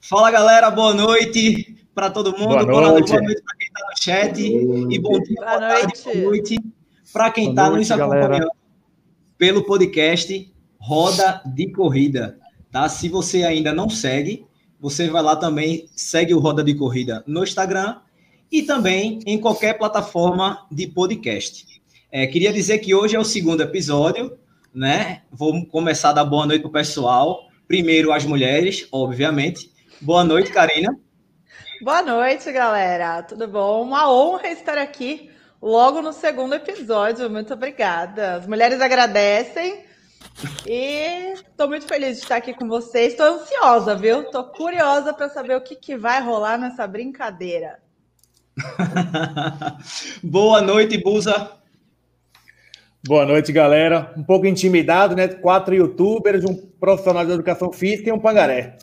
Fala galera, boa noite para todo mundo. Boa noite, boa noite para quem está no chat. E bom dia, boa, boa tarde, boa noite para quem está nos acompanhando galera. pelo podcast Roda de Corrida. Tá? Se você ainda não segue, você vai lá também, segue o Roda de Corrida no Instagram e também em qualquer plataforma de podcast. É, queria dizer que hoje é o segundo episódio, né? Vou começar a dar boa noite para o pessoal. Primeiro as mulheres, obviamente. Boa noite, Karina. Boa noite, galera. Tudo bom? Uma honra estar aqui logo no segundo episódio. Muito obrigada. As mulheres agradecem. E estou muito feliz de estar aqui com vocês. Estou ansiosa, viu? Estou curiosa para saber o que, que vai rolar nessa brincadeira. Boa noite, Busa. Boa noite, galera. Um pouco intimidado, né? Quatro youtubers, um profissional de educação física e um pangaré.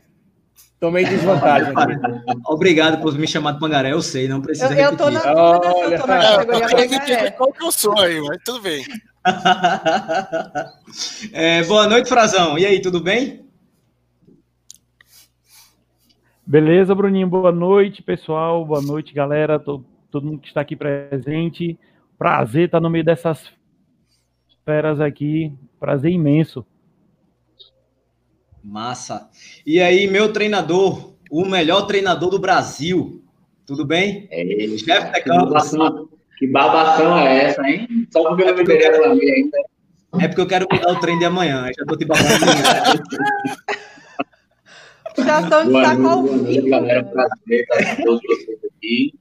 Tomei desvantagem. Obrigado por me chamar de pangaré, eu sei, não precisa eu, eu tô na Olha, eu tô na categoria Qual que eu sou aí, mas tudo bem. é, boa noite, Frazão. E aí, tudo bem? Beleza, Bruninho. Boa noite, pessoal. Boa noite, galera. Todo, todo mundo que está aqui presente. Prazer estar no meio dessas feras aqui. Prazer imenso. Massa. E aí, meu treinador, o melhor treinador do Brasil. Tudo bem? É, Chefe de campo. Que babação é essa, hein? Só porque eu não me quero... ainda. É porque eu quero mudar o trem de amanhã. Já tô te babando. Já estão de saco ao vivo. Galera, prazer estar com todos vocês aqui.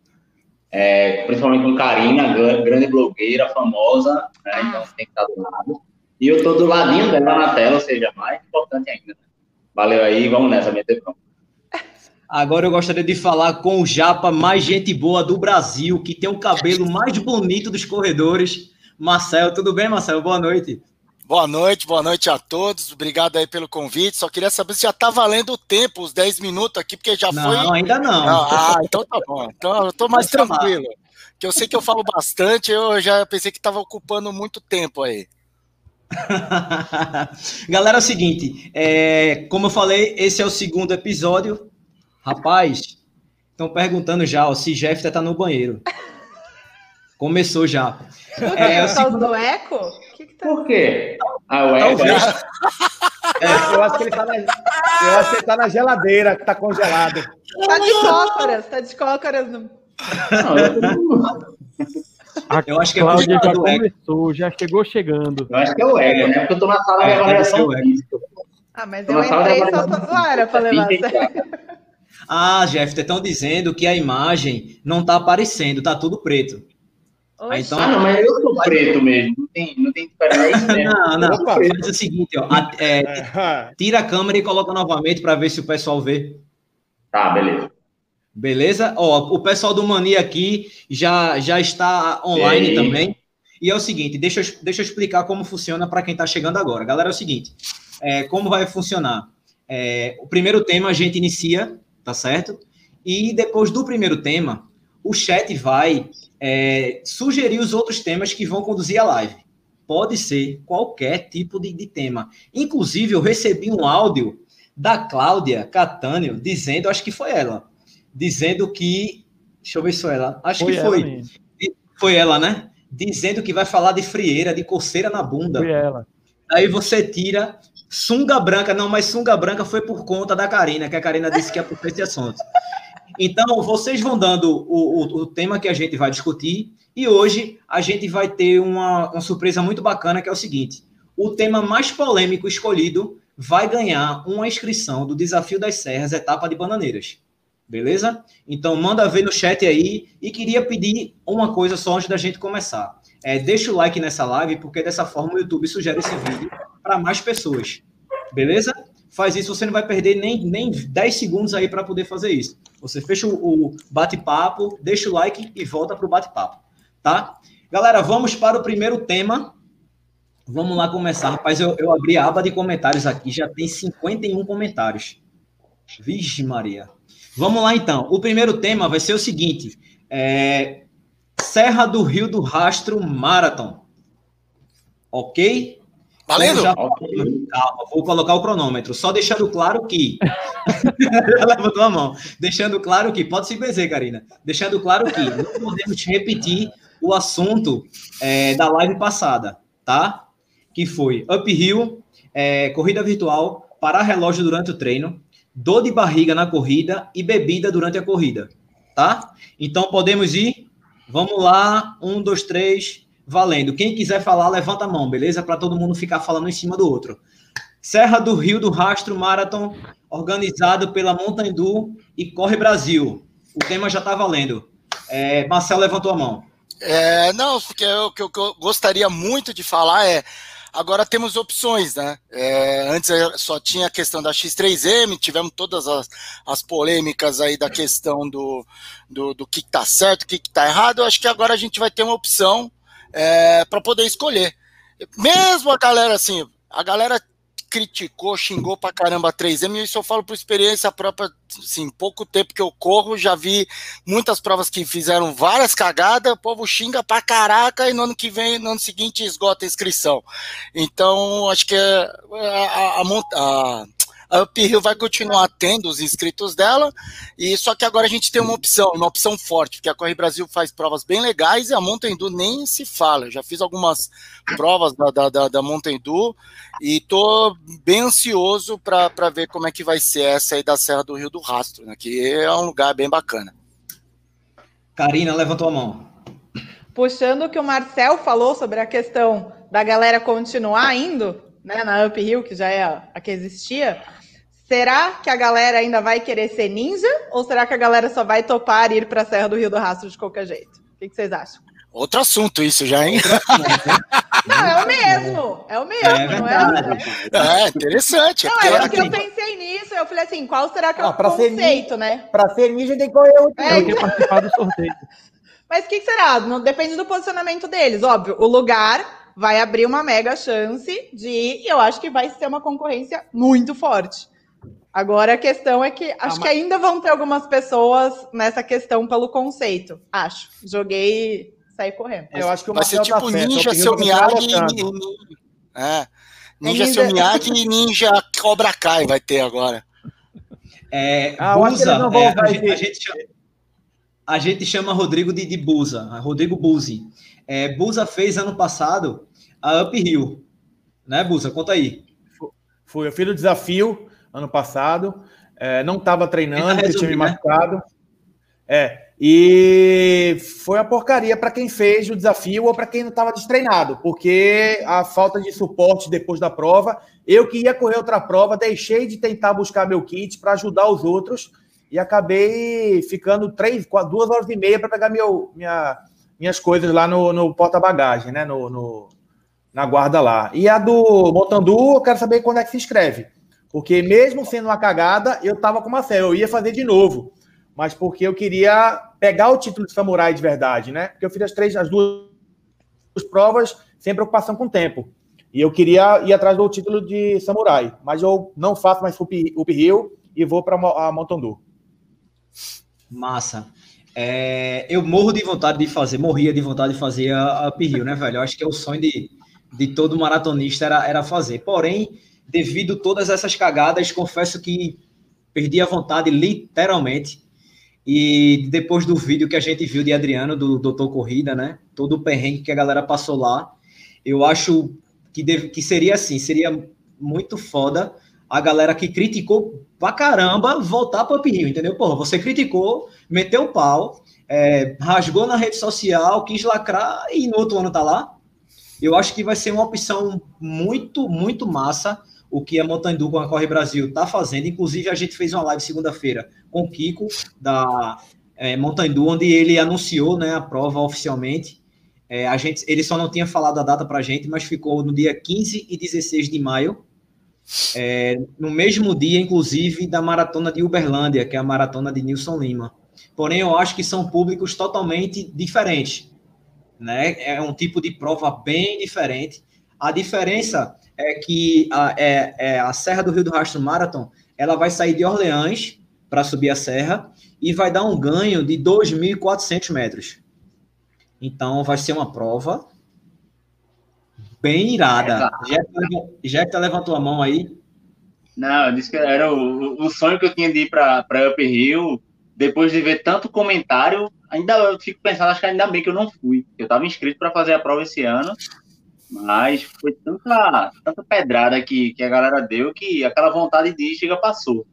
É, principalmente com Karina, grande blogueira, famosa, né? Então você tem que estar do lado. E eu estou do ladinho dela na tela, ou seja, mais importante ainda. Né? Valeu aí, vamos nessa, meter pronto. Agora eu gostaria de falar com o Japa, mais gente boa do Brasil, que tem o cabelo mais bonito dos corredores. Marcel, tudo bem, Marcel? Boa noite. Boa noite, boa noite a todos. Obrigado aí pelo convite. Só queria saber se já tá valendo o tempo, os 10 minutos aqui, porque já não, foi. Não, ainda não. Ah, então tá bom. Então eu tô mais tranquilo. Que eu sei que eu falo bastante, eu já pensei que estava ocupando muito tempo aí. Galera, é o seguinte, é, como eu falei, esse é o segundo episódio. Rapaz, estão perguntando já ó, se Jeff tá no banheiro. Começou já. É, é o segundo... do eco? Que que tá... Por quê? Ah, o eco. É, eu acho que ele tá na, eu acho que ele tá na geladeira, que tá congelado. Tá de cócoras, tá de cócoras. No... Não, eu... A eu acho que é Cláudia já começou, já chegou chegando. Eu acho que é o ego, né? Porque eu tô na sala é, de avaliação física. Ah, mas eu entrei só pra zoar, pra levar Ah, Jeff, estão dizendo que a imagem não tá aparecendo, tá tudo preto. Ah, então, ah, não, mas eu sou preto mesmo, não tem, não tem diferença. Né? Não, não, Opa, faz o seguinte, ó, é, é, tira a câmera e coloca novamente para ver se o pessoal vê. Tá, beleza. Beleza? Ó, o pessoal do Mania aqui já, já está online Ei. também. E é o seguinte, deixa eu, deixa eu explicar como funciona para quem está chegando agora. Galera, é o seguinte, é, como vai funcionar? É, o primeiro tema a gente inicia, tá certo? E depois do primeiro tema, o chat vai é, sugerir os outros temas que vão conduzir a live. Pode ser qualquer tipo de, de tema. Inclusive, eu recebi um áudio da Cláudia Catânio dizendo, acho que foi ela, dizendo que. Deixa eu ver se foi ela. Acho foi que foi. Ela foi ela, né? Dizendo que vai falar de frieira, de coceira na bunda. Foi ela. Aí você tira sunga branca. Não, mas sunga branca foi por conta da Karina, que a Karina disse que é por esse assunto. Então, vocês vão dando o, o, o, tema que a gente vai discutir. E hoje a gente vai ter uma, uma surpresa muito bacana, que é o seguinte: o tema mais polêmico escolhido vai ganhar uma inscrição do Desafio das Serras, etapa de Bananeiras. Beleza? Então, manda ver no chat aí. E queria pedir uma coisa só antes da gente começar. É, deixa o like nessa live, porque dessa forma o YouTube sugere esse vídeo para mais pessoas. Beleza? Faz isso, você não vai perder nem, nem 10 segundos aí para poder fazer isso. Você fecha o, bate-papo, deixa o like e volta para o bate-papo. Tá? Galera, vamos para o primeiro tema. Vamos lá começar. Rapaz, eu, eu abri a aba de comentários aqui, já tem 51 comentários. Vixe, Maria. Vamos lá, então. O primeiro tema vai ser o seguinte: é... Serra do Rio do Rastro Marathon. Ok? Valendo? Já... Calma, vou colocar o cronômetro. Só deixando claro que. Levantou a mão. Deixando claro que. Pode se benzer, Karina. Deixando claro que não podemos repetir o assunto é, da live passada, tá? Que foi uphill, é, corrida virtual, parar relógio durante o treino, dor de barriga na corrida e bebida durante a corrida, tá? Então podemos ir. Vamos lá. Um, dois, três. Valendo. Quem quiser falar, levanta a mão, beleza? Para todo mundo ficar falando em cima do outro. Serra do Rio do Rastro Marathon, organizado pela Montandu e Corre Brasil. O tema já está valendo. É, Marcelo levantou a mão. É, não, o que eu, eu gostaria muito de falar é Agora temos opções, né? É, antes só tinha a questão da X3M, tivemos todas as, as polêmicas aí da questão do, do, do que está certo, o que está errado. Eu acho que agora a gente vai ter uma opção é, para poder escolher. Mesmo a galera assim, a galera criticou, xingou pra caramba a 3M, e isso eu falo por experiência própria, assim, pouco tempo que eu corro, já vi muitas provas que fizeram várias cagadas, o povo xinga pra caraca, e no ano que vem, no ano seguinte, esgota a inscrição. Então, acho que é, a, a, a, a Uphill vai continuar tendo os inscritos dela, e só que agora a gente tem uma opção, uma opção forte, porque a Corre Brasil faz provas bem legais e a Mountain Dew nem se fala. Eu já fiz algumas provas da, da, da, da Mountain Dew e tô bem ansioso para ver como é que vai ser essa aí da Serra do Rio do Rastro, né, que é um lugar bem bacana. Karina levantou a mão. Puxando o que o Marcel falou sobre a questão da galera continuar indo, né, na Uphill, que já é a que existia, será que a galera ainda vai querer ser ninja? Ou será que a galera só vai topar ir para a Serra do Rio do Rastro de qualquer jeito? O que, que vocês acham? Outro assunto isso já, hein? Não, é o mesmo. É o mesmo, é não é? É, interessante. Não, é porque eu pensei nisso. Eu falei assim, qual será que é o ah, conceito, ser, né? Para ser ninja tem que correr o é, então... participar do sorteio. Mas o que, que será? Não, depende do posicionamento deles. Óbvio, o lugar vai abrir uma mega chance de. E eu acho que vai ser uma concorrência muito forte. Agora a questão é que acho ah, que ainda vão ter algumas pessoas nessa questão pelo conceito. Acho. Joguei saí correndo. Eu acho que o vai ser tipo tá Ninja, seu Miyagi e, é, Ninja, seu Miyagi e Ninja Cobra Kai vai ter agora. É, ah, Busa, é, a, gente, a, gente chama, a, gente, chama, Rodrigo de, de Busa, Rodrigo Buzi. É, Busa fez ano passado a Uphill, né, Busa? Conta aí. Fui, eu fiz o desafio ano passado, é, não estava treinando, porque tinha me né? machucado. É, e foi uma porcaria para quem fez o desafio ou para quem não estava destreinado, porque a falta de suporte depois da prova. Eu que ia correr outra prova, deixei de tentar buscar meu kit para ajudar os outros e acabei ficando três, duas horas e meia para pegar meu, minha, minhas coisas lá no, no porta-bagagem, né? No, no, na guarda lá. E a do Montandu, eu quero saber quando é que se inscreve. Porque mesmo sendo uma cagada, eu tava com uma fé, eu ia fazer de novo. Mas porque eu queria pegar o título de samurai de verdade, né? Porque eu fiz as três, as duas provas sem preocupação com o tempo. E eu queria ir atrás do título de samurai. Mas eu não faço mais uphill e vou para a Montandu. Massa. É, eu morro de vontade de fazer, morria de vontade de fazer a, a Uphill, né, velho? Eu acho que é o sonho de, de todo maratonista era, era fazer. Porém, devido a todas essas cagadas, confesso que perdi a vontade literalmente. E depois do vídeo que a gente viu de Adriano, do Doutor Corrida, né? Todo o perrengue que a galera passou lá, eu acho que, deve, que seria assim, seria muito foda a galera que criticou pra caramba voltar para o Rio, entendeu? Porra, você criticou, meteu o pau, é, rasgou na rede social, quis lacrar e no outro ano tá lá. Eu acho que vai ser uma opção muito, muito massa o que a Montandu com a Corre Brasil está fazendo. Inclusive, a gente fez uma live segunda-feira com o Kiko, da é, Montandu, onde ele anunciou né, a prova oficialmente. É, a gente, ele só não tinha falado a data para a gente, mas ficou no dia 15 e 16 de maio, é, no mesmo dia, inclusive, da maratona de Uberlândia, que é a maratona de Nilson Lima. Porém, eu acho que são públicos totalmente diferentes. Né? É um tipo de prova bem diferente. A diferença é que a, é, é, a Serra do Rio do Rastro Marathon ela vai sair de Orleans para subir a serra e vai dar um ganho de 2.400 metros. Então, vai ser uma prova bem irada. Jefta tá levantou a mão aí. Não, eu disse que era o, o sonho que eu tinha de ir para Up Hill. Depois de ver tanto comentário, ainda eu fico pensando, acho que ainda bem que eu não fui. Eu estava inscrito para fazer a prova esse ano, mas foi tanta, tanta pedrada que, que a galera deu que aquela vontade de ir chega passou.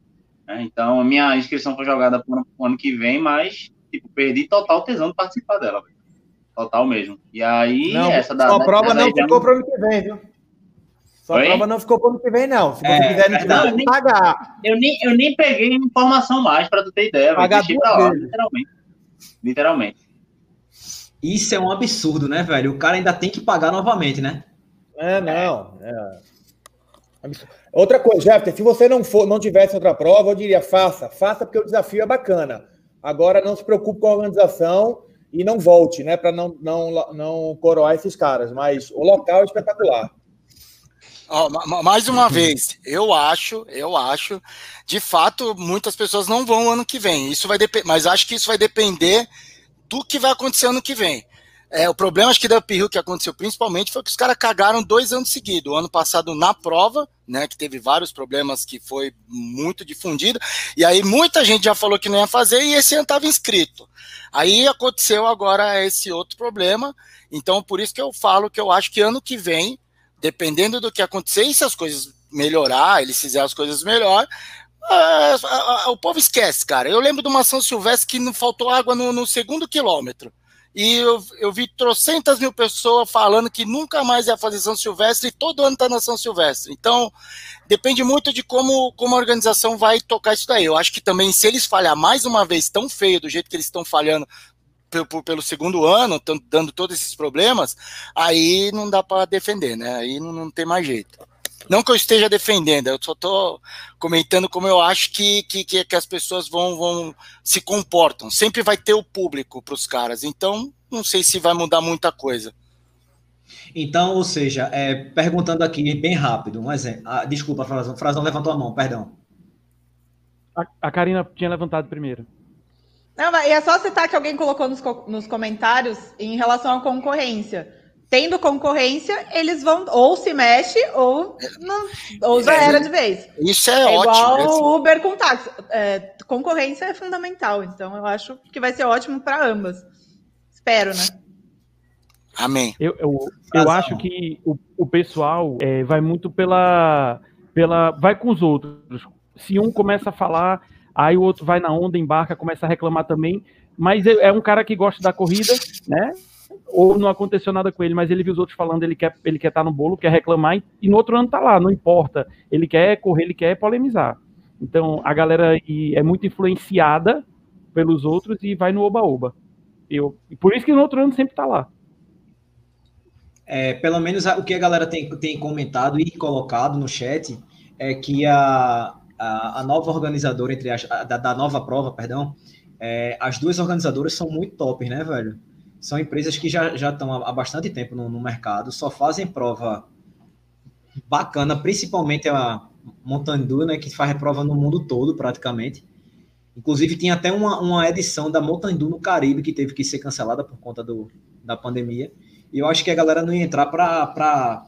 Né? Então, a minha inscrição foi jogada para o ano que vem, mas tipo, perdi total tesão de participar dela. Total mesmo. E aí, não, essa da. A prova não ficou para o ano que vem, viu? Sua Oi? prova não ficou para o ano que vem, não. Se você é, quiser, é, não, nem, pagar. Eu nem, eu nem peguei informação mais, para tu ter ideia. Pagar lá, literalmente. Literalmente. Isso é um absurdo, né, velho? O cara ainda tem que pagar novamente, né? É, não. É. Outra coisa, Jefferson, se você não for, não tivesse outra prova, eu diria faça, faça porque o desafio é bacana. Agora não se preocupe com a organização e não volte, né, para não, não, não coroar esses caras, mas o local é espetacular. Mais uma vez, eu acho, eu acho, de fato, muitas pessoas não vão ano que vem. Isso vai mas acho que isso vai depender do que vai acontecer ano que vem. É, o problema, acho que da Uphill que aconteceu principalmente foi que os caras cagaram dois anos seguidos. O ano passado na prova, né, que teve vários problemas que foi muito difundido, e aí muita gente já falou que não ia fazer e esse ano estava inscrito. Aí aconteceu agora esse outro problema, então por isso que eu falo que eu acho que ano que vem, dependendo do que acontecer, e se as coisas melhorar, eles fizerem as coisas melhor, uh, uh, uh, o povo esquece, cara. Eu lembro de uma São Silvestre que não faltou água no, no segundo quilômetro. E eu, eu vi trocentas mil pessoas falando que nunca mais ia fazer São Silvestre e todo ano está na São Silvestre. Então, depende muito de como, como a organização vai tocar isso daí. Eu acho que também, se eles falhar mais uma vez tão feio do jeito que eles estão falhando pelo, pelo segundo ano, dando todos esses problemas, aí não dá para defender, né? Aí não, não tem mais jeito. Não que eu esteja defendendo, eu só estou comentando como eu acho que, que, que as pessoas vão, vão se comportam. Sempre vai ter o público para os caras, então não sei se vai mudar muita coisa. Então, ou seja, é, perguntando aqui bem rápido, um exemplo. Ah, desculpa, Frazão, Frazão levantou a mão, perdão. A, a Karina tinha levantado primeiro. Não, e é só citar que alguém colocou nos, nos comentários em relação à concorrência tendo concorrência, eles vão ou se mexe ou, não, ou já é, era de vez. Isso é, é ótimo. Igual o Uber com táxi. É, concorrência é fundamental, então eu acho que vai ser ótimo para ambas. Espero, né? Amém. Eu, eu, eu acho que o, o pessoal é, vai muito pela, pela. Vai com os outros. Se um começa a falar, aí o outro vai na onda, embarca, começa a reclamar também. Mas é, é um cara que gosta da corrida, né? ou não aconteceu nada com ele, mas ele viu os outros falando, ele quer ele quer estar tá no bolo, quer reclamar, e no outro ano tá lá, não importa. Ele quer correr, ele quer polemizar. Então, a galera é muito influenciada pelos outros e vai no oba-oba. Eu, por isso que no outro ano sempre tá lá. É, pelo menos o que a galera tem, tem comentado e colocado no chat é que a, a, nova organizadora, entre as, a, da, da, nova prova, perdão, é, as duas organizadoras são muito top, né, velho? são empresas que já, já estão há bastante tempo no, no mercado, só fazem prova bacana, principalmente a Montandu, né, que faz prova no mundo todo, praticamente. Inclusive, tinha até uma, uma edição da Montandu no Caribe que teve que ser cancelada por conta do, da pandemia. E eu acho que a galera não ia entrar para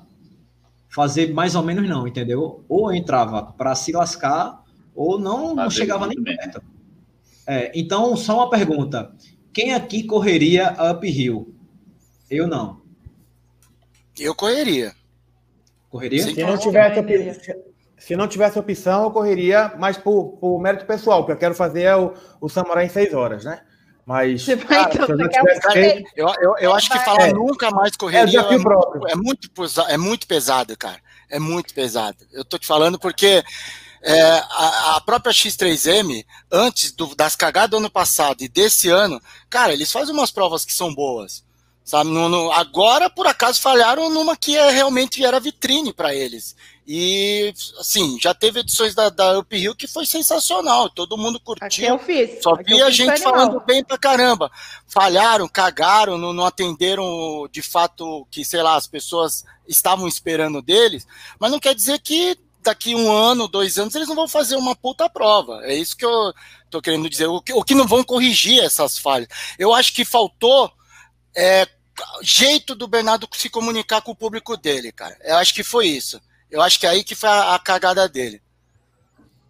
fazer mais ou menos, não, entendeu? Ou entrava para se lascar, ou não, não chegava nem perto. É, então, só uma pergunta. Quem aqui correria uphill? Eu não. Eu correria. Correria? Se não, tivesse, se não tivesse opção, eu correria, mas por, por mérito pessoal, porque eu quero fazer o, o Samurai em seis horas, né? Mas. Cara, então, eu, feito... eu, eu, eu, acho que falar é. nunca mais correria é, é, muito, é, muito, é muito pesado, cara. É muito pesado. Eu tô te falando porque é, a, a, própria X3M, antes do, das cagadas do ano passado e desse ano, cara, eles fazem umas provas que são boas. Sabe? No, no, agora, por acaso, falharam numa que é, realmente era vitrine para eles. E, assim, já teve edições da, da Up Hill que foi sensacional, todo mundo curtiu. Aqui eu fiz. Só vi a gente falando bem pra caramba. Falharam, cagaram, não, não atenderam de fato que, sei lá, as pessoas estavam esperando deles, mas não quer dizer que daqui um ano, dois anos, eles não vão fazer uma puta prova. É isso que eu tô querendo dizer. O que, o que não vão corrigir essas falhas. Eu acho que faltou é, jeito do Bernardo se comunicar com o público dele, cara. Eu acho que foi isso. Eu acho que é aí que foi a, a cagada dele.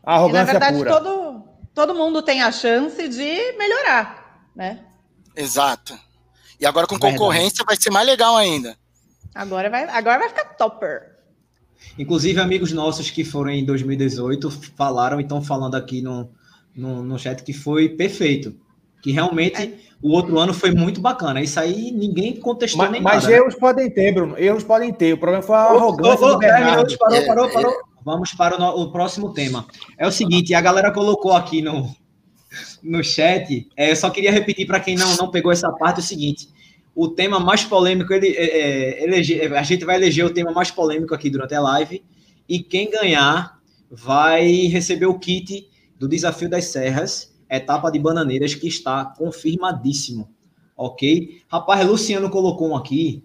Arrogância e, na verdade, pura. todo, todo mundo tem a chance de melhorar, né? Exato. E agora com verdade. concorrência vai ser mais legal ainda. Agora vai, agora vai ficar topper. Inclusive, amigos nossos que foram em 2018 falaram e estão falando aqui no, no, no chat que foi perfeito. Que realmente é. o outro ano foi muito bacana. Isso aí ninguém contestou mas, nem mas nada. Mas erros né? podem ter, Bruno. Erros podem ter. O problema foi a arrogância. Oh, oh, parou, parou, parou. Vamos para o, no, o, próximo tema. É o seguinte, a galera colocou aqui no, no chat. É, eu só queria repetir para quem não, não pegou essa parte o seguinte. O tema mais polêmico, ele, é, elege, a gente vai eleger o tema mais polêmico aqui durante a live. E quem ganhar vai receber o kit do Desafio das Serras, etapa de Bananeiras, que está confirmadíssimo. Ok? Rapaz, Luciano colocou um aqui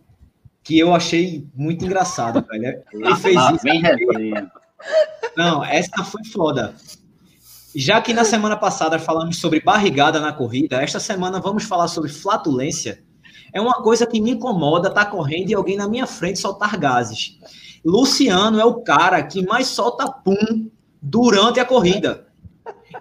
que eu achei muito engraçado, velho. Ele fez ah, isso. Não, essa foi foda. Já que na semana passada falamos sobre barrigada na corrida, esta semana vamos falar sobre flatulência. É uma coisa que me incomoda estar tá correndo e alguém na minha frente soltar gases. Luciano é o cara que mais solta pum durante a corrida.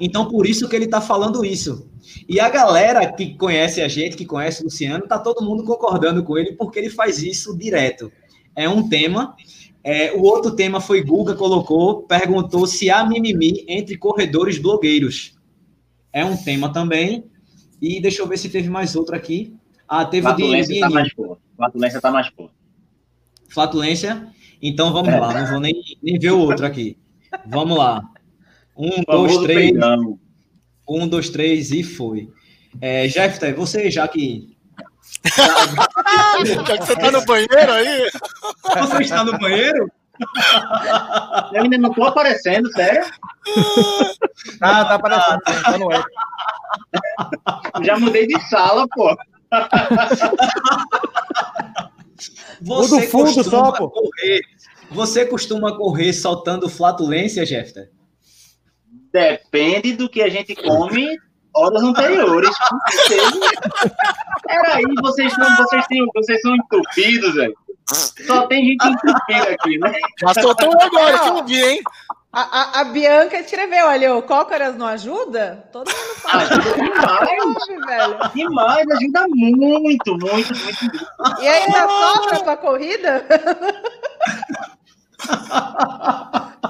Então, por isso que ele está falando isso. E a galera que conhece a gente, que conhece o Luciano, tá todo mundo concordando com ele, porque ele faz isso direto. É um tema. É, o outro tema foi Guga colocou, perguntou se há mimimi entre corredores blogueiros. É um tema também. E deixa eu ver se teve mais outro aqui. Ah, teve Flatulência o de, tá mais forte. Flatulência tá mais forte. Flatulência? Então vamos é. lá, não vou nem, nem ver o outro aqui. Vamos lá. Um, dois, três. Peidão. Um, dois, três e foi. É, Jefter, você já que. já que você tá no banheiro aí? Você está no banheiro? Eu ainda não tô aparecendo, sério? Ah, tá aparecendo, tá no eco. Já mudei de sala, pô. Você fundo só, pô. Correr, você costuma correr soltando flatulência, Jefter? Depende do que a gente come horas anteriores. Peraí, vocês são, vocês, têm, vocês são entupidos, velho. Só tem gente entupida aqui, né? Já soltou agora que eu vi, hein? A, a, a, Bianca escreveu ali, o Cócoras não ajuda? Todo mundo fala. Ajuda demais, velho. Demais, ajuda muito, muito, muito. E ainda sobra pra corrida?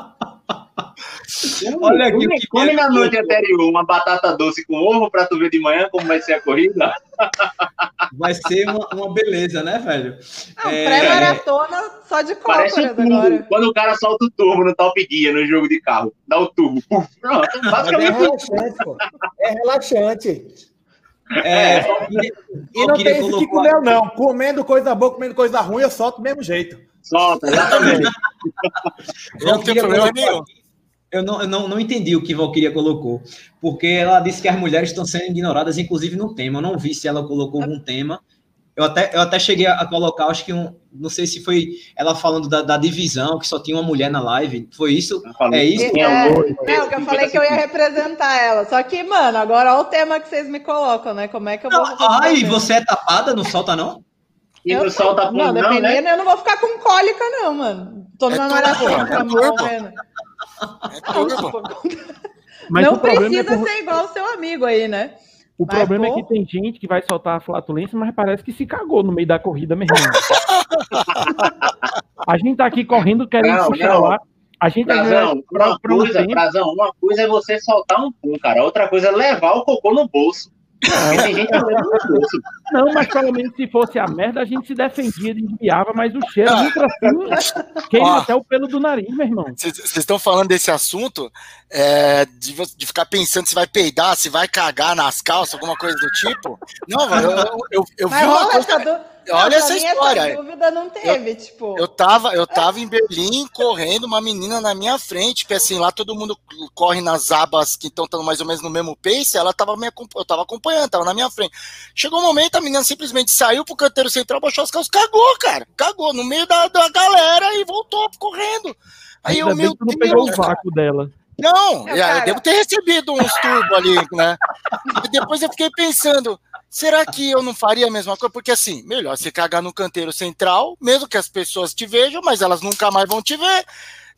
Olha aqui. Come, come na noite anterior uma batata doce com ovo para tu ver de manhã como vai ser a corrida. Vai ser uma, uma beleza, né, velho? Não, é... Pré-maratona só de turbo. Agora. Quando o cara solta o turbo no Top Gear no jogo de carro. Dá o turbo. Pronto, basicamente. É relaxante, pô. É relaxante. É, e não tem esse Kiko Léo, não. Comendo coisa boa, comendo coisa ruim, eu solto do mesmo jeito. Solta, exatamente. não tem problema nenhum eu não, eu não, não entendi o que Valkyria colocou, porque ela disse que as mulheres estão sendo ignoradas, inclusive no tema. Eu não vi se ela colocou algum tema. Eu até, eu até cheguei a colocar, acho que um. Não sei se foi ela falando da, da divisão, que só tinha uma mulher na live. Foi isso? É isso? É, é, não, que eu falei que eu ia representar ela. Só que, mano, agora olha o tema que vocês me colocam, né? Como é que eu vou. ai, você é tapada? Não solta, não? E eu não solta não, não, né? eu não vou ficar com cólica, não, mano. Tô numa é maratona, morrendo. Mas não precisa é por... ser igual o seu amigo aí, né? O mas, problema pô... é que tem gente que vai soltar a flatulência, mas parece que se cagou no meio da corrida mesmo. a gente tá aqui correndo querendo não, puxar não. lá. A gente Prazão, tá uma, coisa, um Prazão, uma coisa é você soltar um pum, cara. Outra coisa é levar o cocô no bolso. Não, mas pelo menos se fosse a merda, a gente se defendia, desviava, mas o cheiro entra assim, queima até o pelo do nariz, meu irmão. Vocês estão falando desse assunto é, de, de, ficar pensando se vai peidar, se vai cagar nas calças, alguma coisa do tipo? Não, eu, eu, eu, eu vi uma coisa. Olha essa história. Essa dúvida não teve, eu, tipo. Eu tava, eu tava em Berlim correndo, uma menina na minha frente, que assim, lá todo mundo corre nas abas que estão mais ou menos no mesmo pace, ela tava me eu tava acompanhando, tava na minha frente. Chegou um momento, a menina simplesmente saiu pro canteiro central, baixou as calças, cagou, cara. Cagou no meio da, da galera e voltou correndo. Aí Ainda eu, meu, não pegou o vácuo dela. Não, eu, eu devo ter recebido uns turbo ali, né? E depois eu fiquei pensando, Será que eu não faria a mesma coisa? Porque assim, melhor você cagar no canteiro central, mesmo que as pessoas te vejam, mas elas nunca mais vão te ver,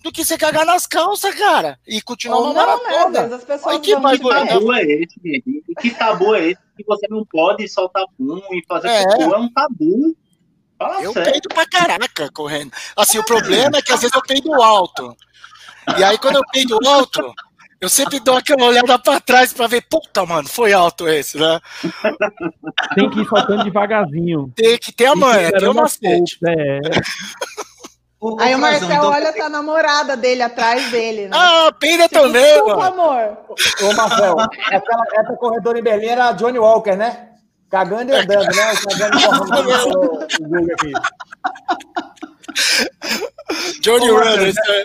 do que você cagar nas calças, cara, e continuar Ou uma não, né? Maratona. vezes as pessoas Olha que bagulho, né? tabu é esse, gente? Que tabu é esse que você não pode soltar pum e fazer É. cocô? É um tabu. Fala Eu sério. peido pra caraca correndo. Assim, o problema é que às vezes eu peido alto. E aí, quando eu peido alto, eu sempre dou aquela olhada pra trás pra ver, puta, mano, foi alto esse, né? Tem que ir soltando devagarzinho. Tem que ter a manha, tem o macete. É. Ô, Aí o Marcel então- olha, tá a namorada dele atrás dele, né? Ah, peida Tipo, também, Desculpa, mano. amor. Ô, Marcel, aquela, essa corredora em Berlim era a Johnny Walker, né? Cagando e andando, né? Cagando e correndo aqui. Johnny Ô, Runner. Marcel, isso é-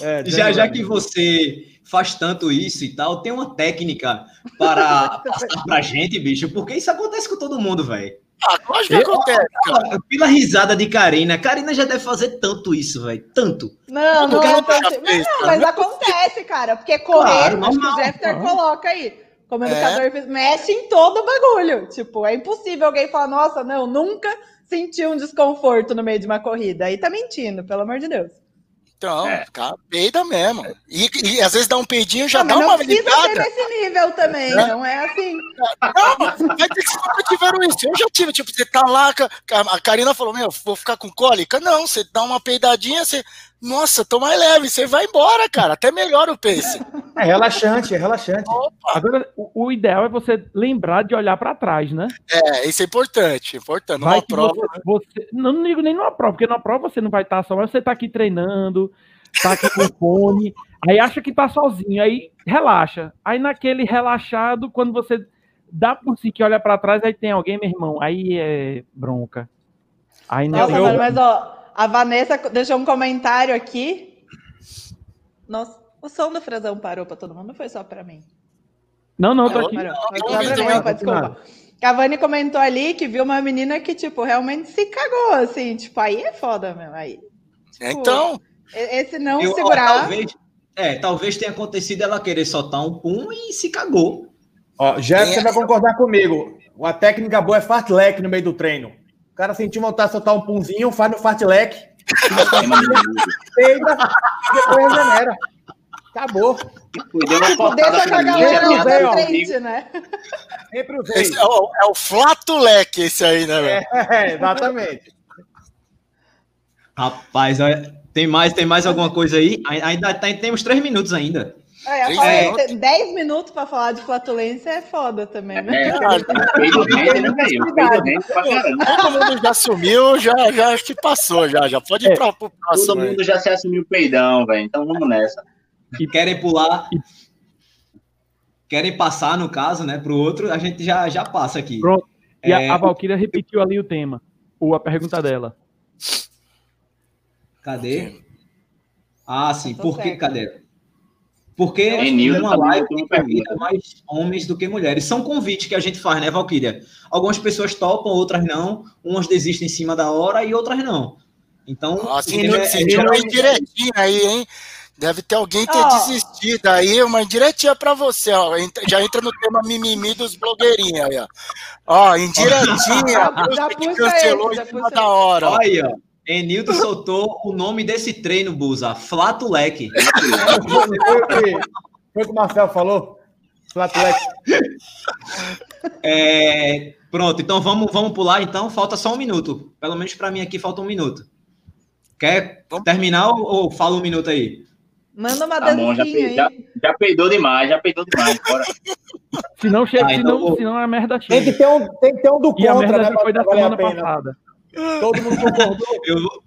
É, Já, já Walker. que você faz tanto isso e tal, tem uma técnica para passar pra gente, bicho, porque isso acontece com todo mundo, velho. Ah, lógico que acontece, cara. Pela risada de Karina, Karina já deve fazer tanto isso, velho. Tanto. Não, não é assim. fez, Não, cara. mas acontece, cara. Porque correr, Claro, acho que o Jeffter coloca aí. Como É. educador físico, mexe em todo o bagulho. Tipo, é impossível alguém falar, nossa, não, nunca senti um desconforto no meio de uma corrida. Aí tá mentindo, pelo amor de Deus. Então, É. cara, peida mesmo. E, e às vezes dá um peidinho e já Ah, dá uma não precisa ser habilitada. nesse nível também, É. não é assim. Não, mas vocês nunca tiveram isso. Eu já tive, tipo, você tá lá, a Karina falou, meu, vou ficar com cólica. Não, você dá uma peidadinha, você. Nossa, tô mais leve, você vai embora, cara. Até melhora o pace. É relaxante, é relaxante. Agora, o, o ideal é você lembrar de olhar para trás, né? É, isso é importante, importante. Numa Vai que prova. você, você- Não, não digo nem numa prova, porque na prova você não vai estar só, mas você tá aqui treinando, tá aqui com fone, aí acha que tá sozinho, aí relaxa. Aí naquele relaxado, quando você dá por si que olha para trás, aí tem alguém, meu irmão, aí é bronca. Aí não Nossa, eu- mas ó, a Vanessa deixou um comentário aqui. Nossa, o som do Frazão parou pra todo mundo, não foi só pra mim. Não, não, tô aqui. parou. Desculpa. A Vani comentou ali que viu uma menina que, tipo, realmente se cagou, assim. Tipo, aí é foda mesmo. Aí, Então, E- esse não Eu- ó, segurar. talvez, é, talvez tenha acontecido ela querer soltar um pum e se cagou. Ó, Jeff, É. você vai concordar comigo. A técnica boa é fartlek no meio do treino. O cara sentiu vontade de soltar um punzinho, faz no fartlek, peida, depois regenera. Acabou. Foi, deu uma Tipo, cortada pra mim, frente, né? Esse é o, é o flato leque esse aí, né, velho? É, exatamente. Rapaz, tem mais, tem mais alguma coisa aí? Ai- Ainda tem, temos três minutos ainda. É, falei, minutos. ter 10 minutos pra falar de flatulência é foda também, né? É, né. Todo mundo já sumiu, já, já acho que passou, já. Já pode ir É. pra, pro próximo. Todo mundo já se assumiu peidão, velho. Então vamos nessa. Querem pular, querem passar, no caso, né, para o outro, a gente já, já passa aqui. Pronto. E É, a, a Valkyria repetiu ali o tema, ou a pergunta dela. Cadê? Ah, sim. Por que, cadê? Porque Enildo numa também live uma tem convida mais homens do que mulheres. São convites que a gente faz, né, Valkyria? Algumas pessoas topam, outras não. Umas desistem em cima da hora e outras não. Então, Nossa, é- sentiu, é- é- uma indiretinha aí, hein? Deve ter alguém ter Ó. desistido aí, uma indiretinha pra você, ó. Já entra no tema mimimi dos blogueirinhos aí, ó. Ó, indiretinha. Já que cancelou em cima da hora. Olha aí, ó. Enildo soltou o nome desse treino, Busa. Flato leque. Foi o que, o Marcel falou? Flatlek. É, pronto, então vamos, vamos pular. Então, falta só um minuto. Pelo menos para mim aqui falta um minuto. Quer terminar ou, ou fala um minuto aí? Manda uma Tá bom, já, dancinha pe- já, aí. já peidou demais, já peidou demais. Bora. Se não chega, Ah, se então não, se não a merda Tem que chega. ter um, tem que ter um do E a contra, merda né? já foi da semana passada. Todo mundo concordou. Eu, vou-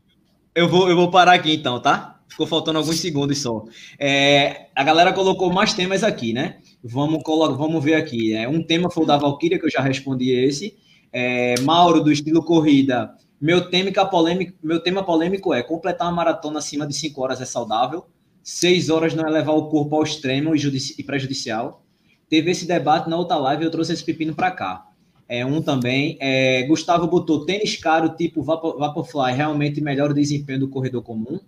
eu, vou, eu vou parar aqui então, tá? Ficou faltando alguns segundos só. É, a galera colocou mais temas aqui, né? Vamos, colo- vamos ver aqui. É, um tema foi o da Valkyria, que eu já respondi esse. É, Mauro, do estilo corrida. Meu tema, polêmico, meu tema polêmico é completar uma maratona acima de 5 horas é saudável. 6 horas não é levar o corpo ao extremo e, judici- prejudicial. Teve esse debate na outra live e eu trouxe esse pepino para cá. É um também. É, Gustavo botou tênis caro tipo Vapor, Vaporfly, realmente melhor o desempenho do corredor comum.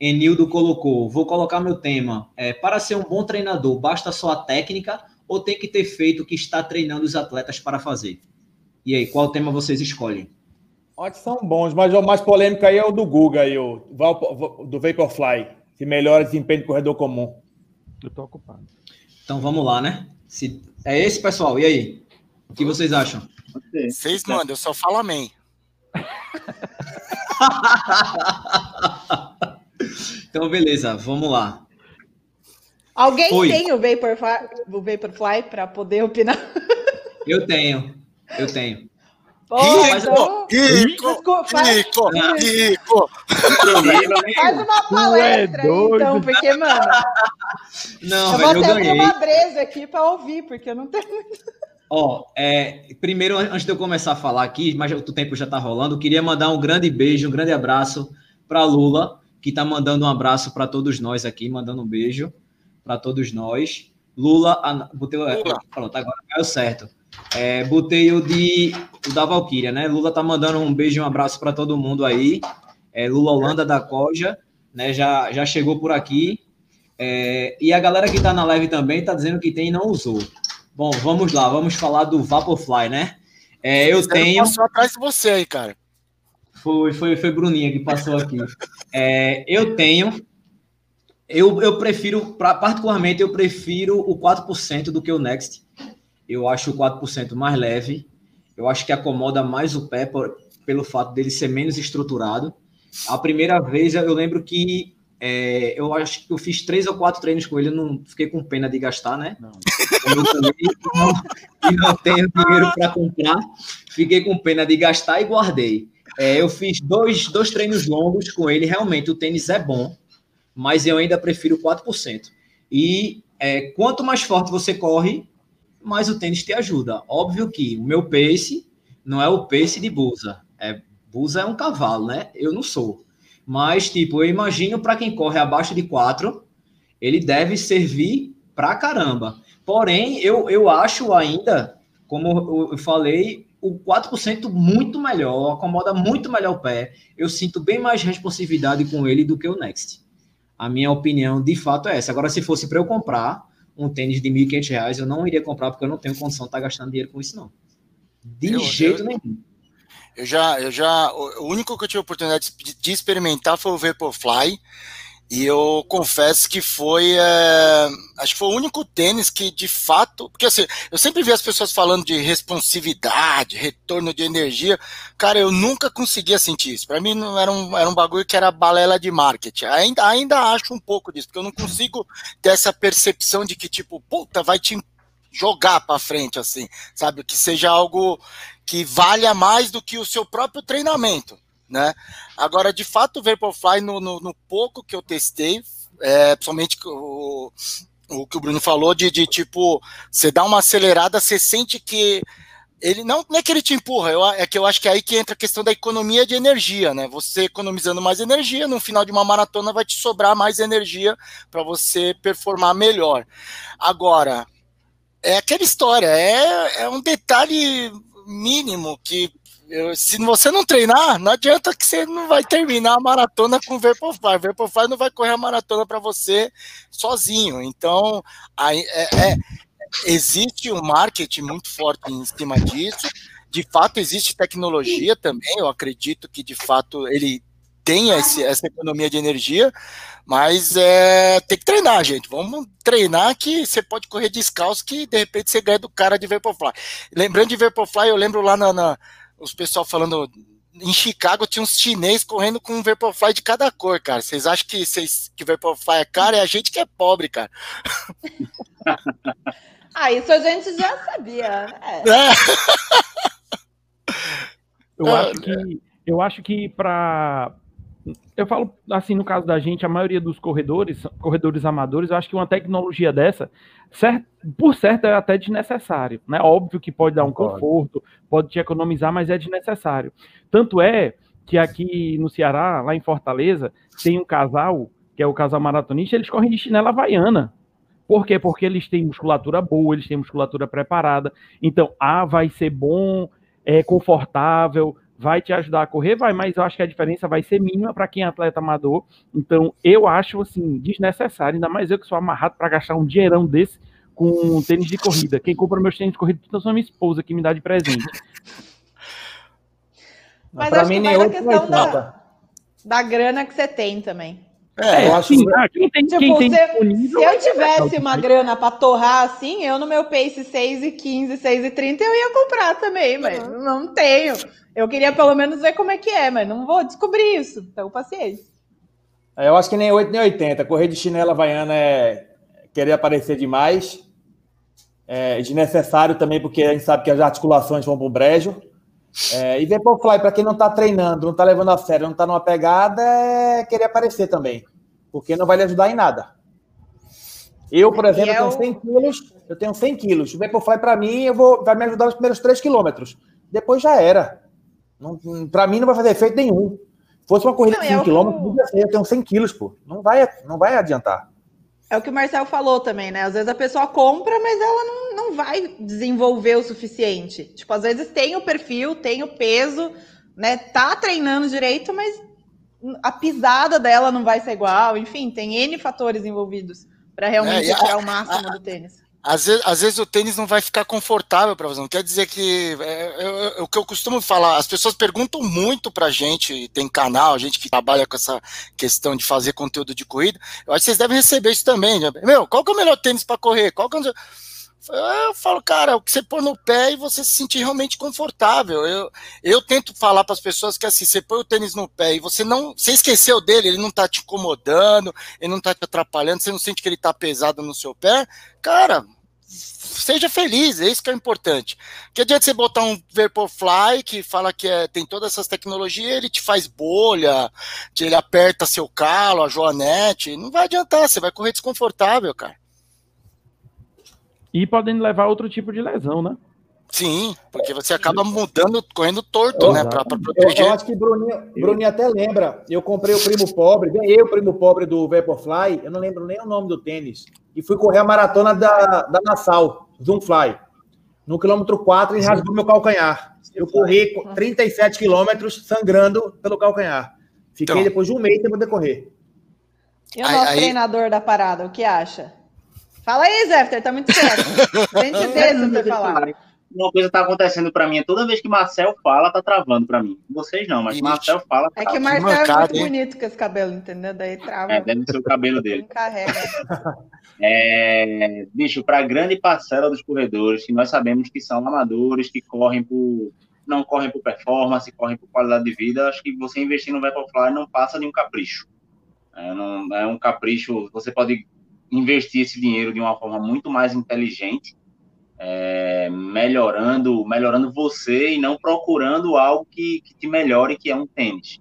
Enildo colocou: vou colocar meu tema. É, para ser um bom treinador, basta só a técnica ou tem que ter feito o que está treinando os atletas para fazer? E aí, qual tema vocês escolhem? Acho que são bons, mas o mais polêmico aí é o do Guga, aí, o do Vaporfly, que melhora o desempenho do corredor comum. Eu tô ocupado. Então vamos lá, né? Se... É esse, pessoal. E aí? O que vocês acham? Vocês mandam, eu só falo amém. então, beleza, vamos lá. Alguém Foi. tem o Vaporfly, o Vaporfly para poder opinar? Eu tenho, eu tenho. Rico, rico, rico, rico. Faz uma palestra aí, então, porque, mano. Não, eu velho, vou eu ganhei. uma brisa aqui para ouvir, porque eu não tenho. Ó, é, primeiro, antes de eu começar a falar aqui, mas o tempo já tá rolando, queria mandar um grande beijo, um grande abraço para Lula, que tá mandando um abraço para todos nós aqui, mandando um beijo para todos nós. Lula, botei, Lula. pronto, agora caiu certo. É, botei o de o da Valkyria, né? Lula tá mandando um beijo e um abraço para todo mundo aí. É, Lula Holanda da Coja, né? Já, já chegou por aqui. É, e a galera que tá na live também tá dizendo que tem e não usou. Bom, vamos lá, vamos falar do Vaporfly, né? É, eu tenho. Passou atrás de você aí, cara. Foi, foi, foi Bruninha que passou aqui. É, eu tenho. Eu, eu prefiro, pra, particularmente, eu prefiro o 4% do que o Next eu acho o 4% mais leve. Eu acho que acomoda mais o pé por, pelo fato dele ser menos estruturado. A primeira vez eu lembro que é, eu acho que eu fiz três ou quatro treinos com ele, eu não fiquei com pena de gastar, né? Não. Eu também não, e não tenho dinheiro para comprar, fiquei com pena de gastar e guardei. É, eu fiz dois, dois treinos longos com ele, realmente o tênis é bom, mas eu ainda prefiro 4%. E é, quanto mais forte você corre, mas o tênis te ajuda. Óbvio que o meu pace não é o pace de Busa. É, Busa é um cavalo, né? Eu não sou. Mas, tipo, eu imagino para quem corre abaixo de 4, ele deve servir pra caramba. Porém, eu, eu acho ainda, como eu falei, o 4% muito melhor, acomoda muito melhor o pé. Eu sinto bem mais responsividade com ele do que o Next. A minha opinião, de fato, é essa. Agora, se fosse para eu comprar, um tênis de R$ 1.500, eu não iria comprar porque eu não tenho condição de estar tá gastando dinheiro com isso, não. De eu, jeito eu, nenhum. Eu já, eu já, o único que eu tive a oportunidade de, de experimentar foi o Vaporfly. E eu confesso que foi. É, acho que foi o único tênis que, de fato. Porque assim, eu sempre vi as pessoas falando de responsividade, retorno de energia. Cara, eu nunca conseguia sentir isso. Para mim, não era um, era um bagulho que era balela de marketing. Ainda, ainda acho um pouco disso, porque eu não consigo ter essa percepção de que, tipo, puta, vai te jogar para frente, assim, sabe? Que seja algo que valha mais do que o seu próprio treinamento né? Agora, de fato, o Vaporfly, no, no, no pouco que eu testei, é, principalmente o, o que o Bruno falou, de, de tipo, você dá uma acelerada, você sente que ele não, não é que ele te empurra, eu, é que eu acho que é aí que entra a questão da economia de energia, né? Você economizando mais energia, no final de uma maratona vai te sobrar mais energia para você performar melhor. Agora, é aquela história, é, é um detalhe mínimo que eu, se você não treinar, não adianta que você não vai terminar a maratona com o Vaporfly. O Vaporfly não vai correr a maratona para você sozinho. Então, aí, é, é, existe um marketing muito forte em cima disso. De fato, existe tecnologia também. Eu acredito que, de fato, ele tem esse, essa economia de energia, mas é, tem que treinar, gente. Vamos treinar que você pode correr descalço, que de repente você ganha do cara de Vaporfly. Lembrando de Vaporfly, eu lembro lá na, na os pessoal falando. Em Chicago tinha uns chinês correndo com um Vaporfly de cada cor, cara. Vocês acham que, vocês, que Vaporfly é caro? É a gente que é pobre, cara. ah, isso a gente já sabia. Né? É. Eu é. acho que, eu acho que para eu falo assim, no caso da gente, a maioria dos corredores, corredores amadores, eu acho que uma tecnologia dessa, por certo, é até desnecessário. Né? Óbvio que pode dar um conforto, pode te economizar, mas é desnecessário. Tanto é que aqui no Ceará, lá em Fortaleza, tem um casal, que é o casal maratonista, eles correm de chinela havaiana. Por quê? Porque eles têm musculatura boa, eles têm musculatura preparada. Então, ah, vai ser bom, é confortável, vai te ajudar a correr, vai, mas eu acho que a diferença vai ser mínima para quem é atleta amador. Então, eu acho assim desnecessário, ainda mais eu que sou amarrado para gastar um dinheirão desse com tênis de corrida. Quem compra meus tênis de corrida tudo é minha esposa, que me dá de presente. Mas acho mim, na questão da, da grana que você tem também. É, eu acho que quem tem, tipo, quem tem se, se eu tivesse uma grana para torrar assim, eu no meu pace 6 e 15, 6 e 30, eu ia comprar também, mas uhum. não tenho. Eu queria pelo menos ver como é que é, mas não vou descobrir isso. Então, paciência. É, eu acho que nem 8 nem 80. Correr de chinela havaiana é querer aparecer demais. É desnecessário também, porque a gente sabe que as articulações vão para o brejo. É, e Vaporfly, para quem não está treinando, não está levando a sério, não está numa pegada, é querer aparecer também. Porque não vai lhe ajudar em nada. Eu, por exemplo, eu tenho 100 quilos, eu tenho 100 quilos. O Vaporfly, para mim, eu vou, vai me ajudar nos primeiros 3 quilômetros. Depois já era. Para mim, não vai fazer efeito nenhum. Se fosse uma corrida não, de 5 quilômetros, eu tenho 100 quilos, pô. Não vai, não vai adiantar. É o que o Marcel falou também, né? Às vezes a pessoa compra, mas ela não, não vai desenvolver o suficiente. Tipo, às vezes tem o perfil, tem o peso, né? Tá treinando direito, mas a pisada dela não vai ser igual. Enfim, tem N fatores envolvidos para realmente é, tirar o máximo a, do tênis. Às vezes, às vezes o tênis não vai ficar confortável para você. Não quer dizer que. É, é, o que eu costumo falar, as pessoas perguntam muito pra gente, tem canal, gente que trabalha com essa questão de fazer conteúdo de corrida. Eu acho que vocês devem receber isso também. Né? Meu, qual que é o melhor tênis para correr? Qual que é o... Eu falo, cara, o que você põe no pé e você se sentir realmente confortável. Eu, eu tento falar para as pessoas que assim, você põe o tênis no pé e você não. Você esqueceu dele, ele não tá te incomodando, ele não tá te atrapalhando, você não sente que ele tá pesado no seu pé. Cara, seja feliz, é isso que é importante. Que adianta você botar um Vaporfly que fala que é, tem todas essas tecnologias, ele te faz bolha, ele aperta seu calo, a joanete, não vai adiantar, você vai correr desconfortável, cara. E podem levar outro tipo de lesão, né? Sim, porque você acaba mudando, correndo torto, né? Para proteger. Eu, acho que Bruninho, Bruninho até lembra. Eu comprei o primo pobre, ganhei o primo pobre do Vaporfly, eu não lembro nem o nome do tênis. E fui correr a maratona da, da Nassau, Zoomfly. No quilômetro 4 e rasgou meu calcanhar. Eu corri 37 quilômetros sangrando pelo calcanhar. Fiquei então, depois de um mês sem poder correr. E o nosso aí, treinador da parada, o que acha? Fala aí, Zé, tá muito certo. Gente desse pra falar. Uma coisa tá acontecendo para mim, toda vez que Marcel fala, tá travando para mim. Vocês não, mas Marcel fala. Tá é que o Marcel é muito hein? bonito com esse cabelo, entendeu? Daí trava. É, deve ser o cabelo dele. Carrega. É, bicho, para grande parcela dos corredores, que nós sabemos que são amadores, que correm por. não correm por performance, correm por qualidade de vida, acho que você investir no Vaporfly não passa de um capricho. É, não, é um capricho, você pode investir esse dinheiro de uma forma muito mais inteligente, é, melhorando, melhorando você e não procurando algo que, que te melhore, que é um tênis.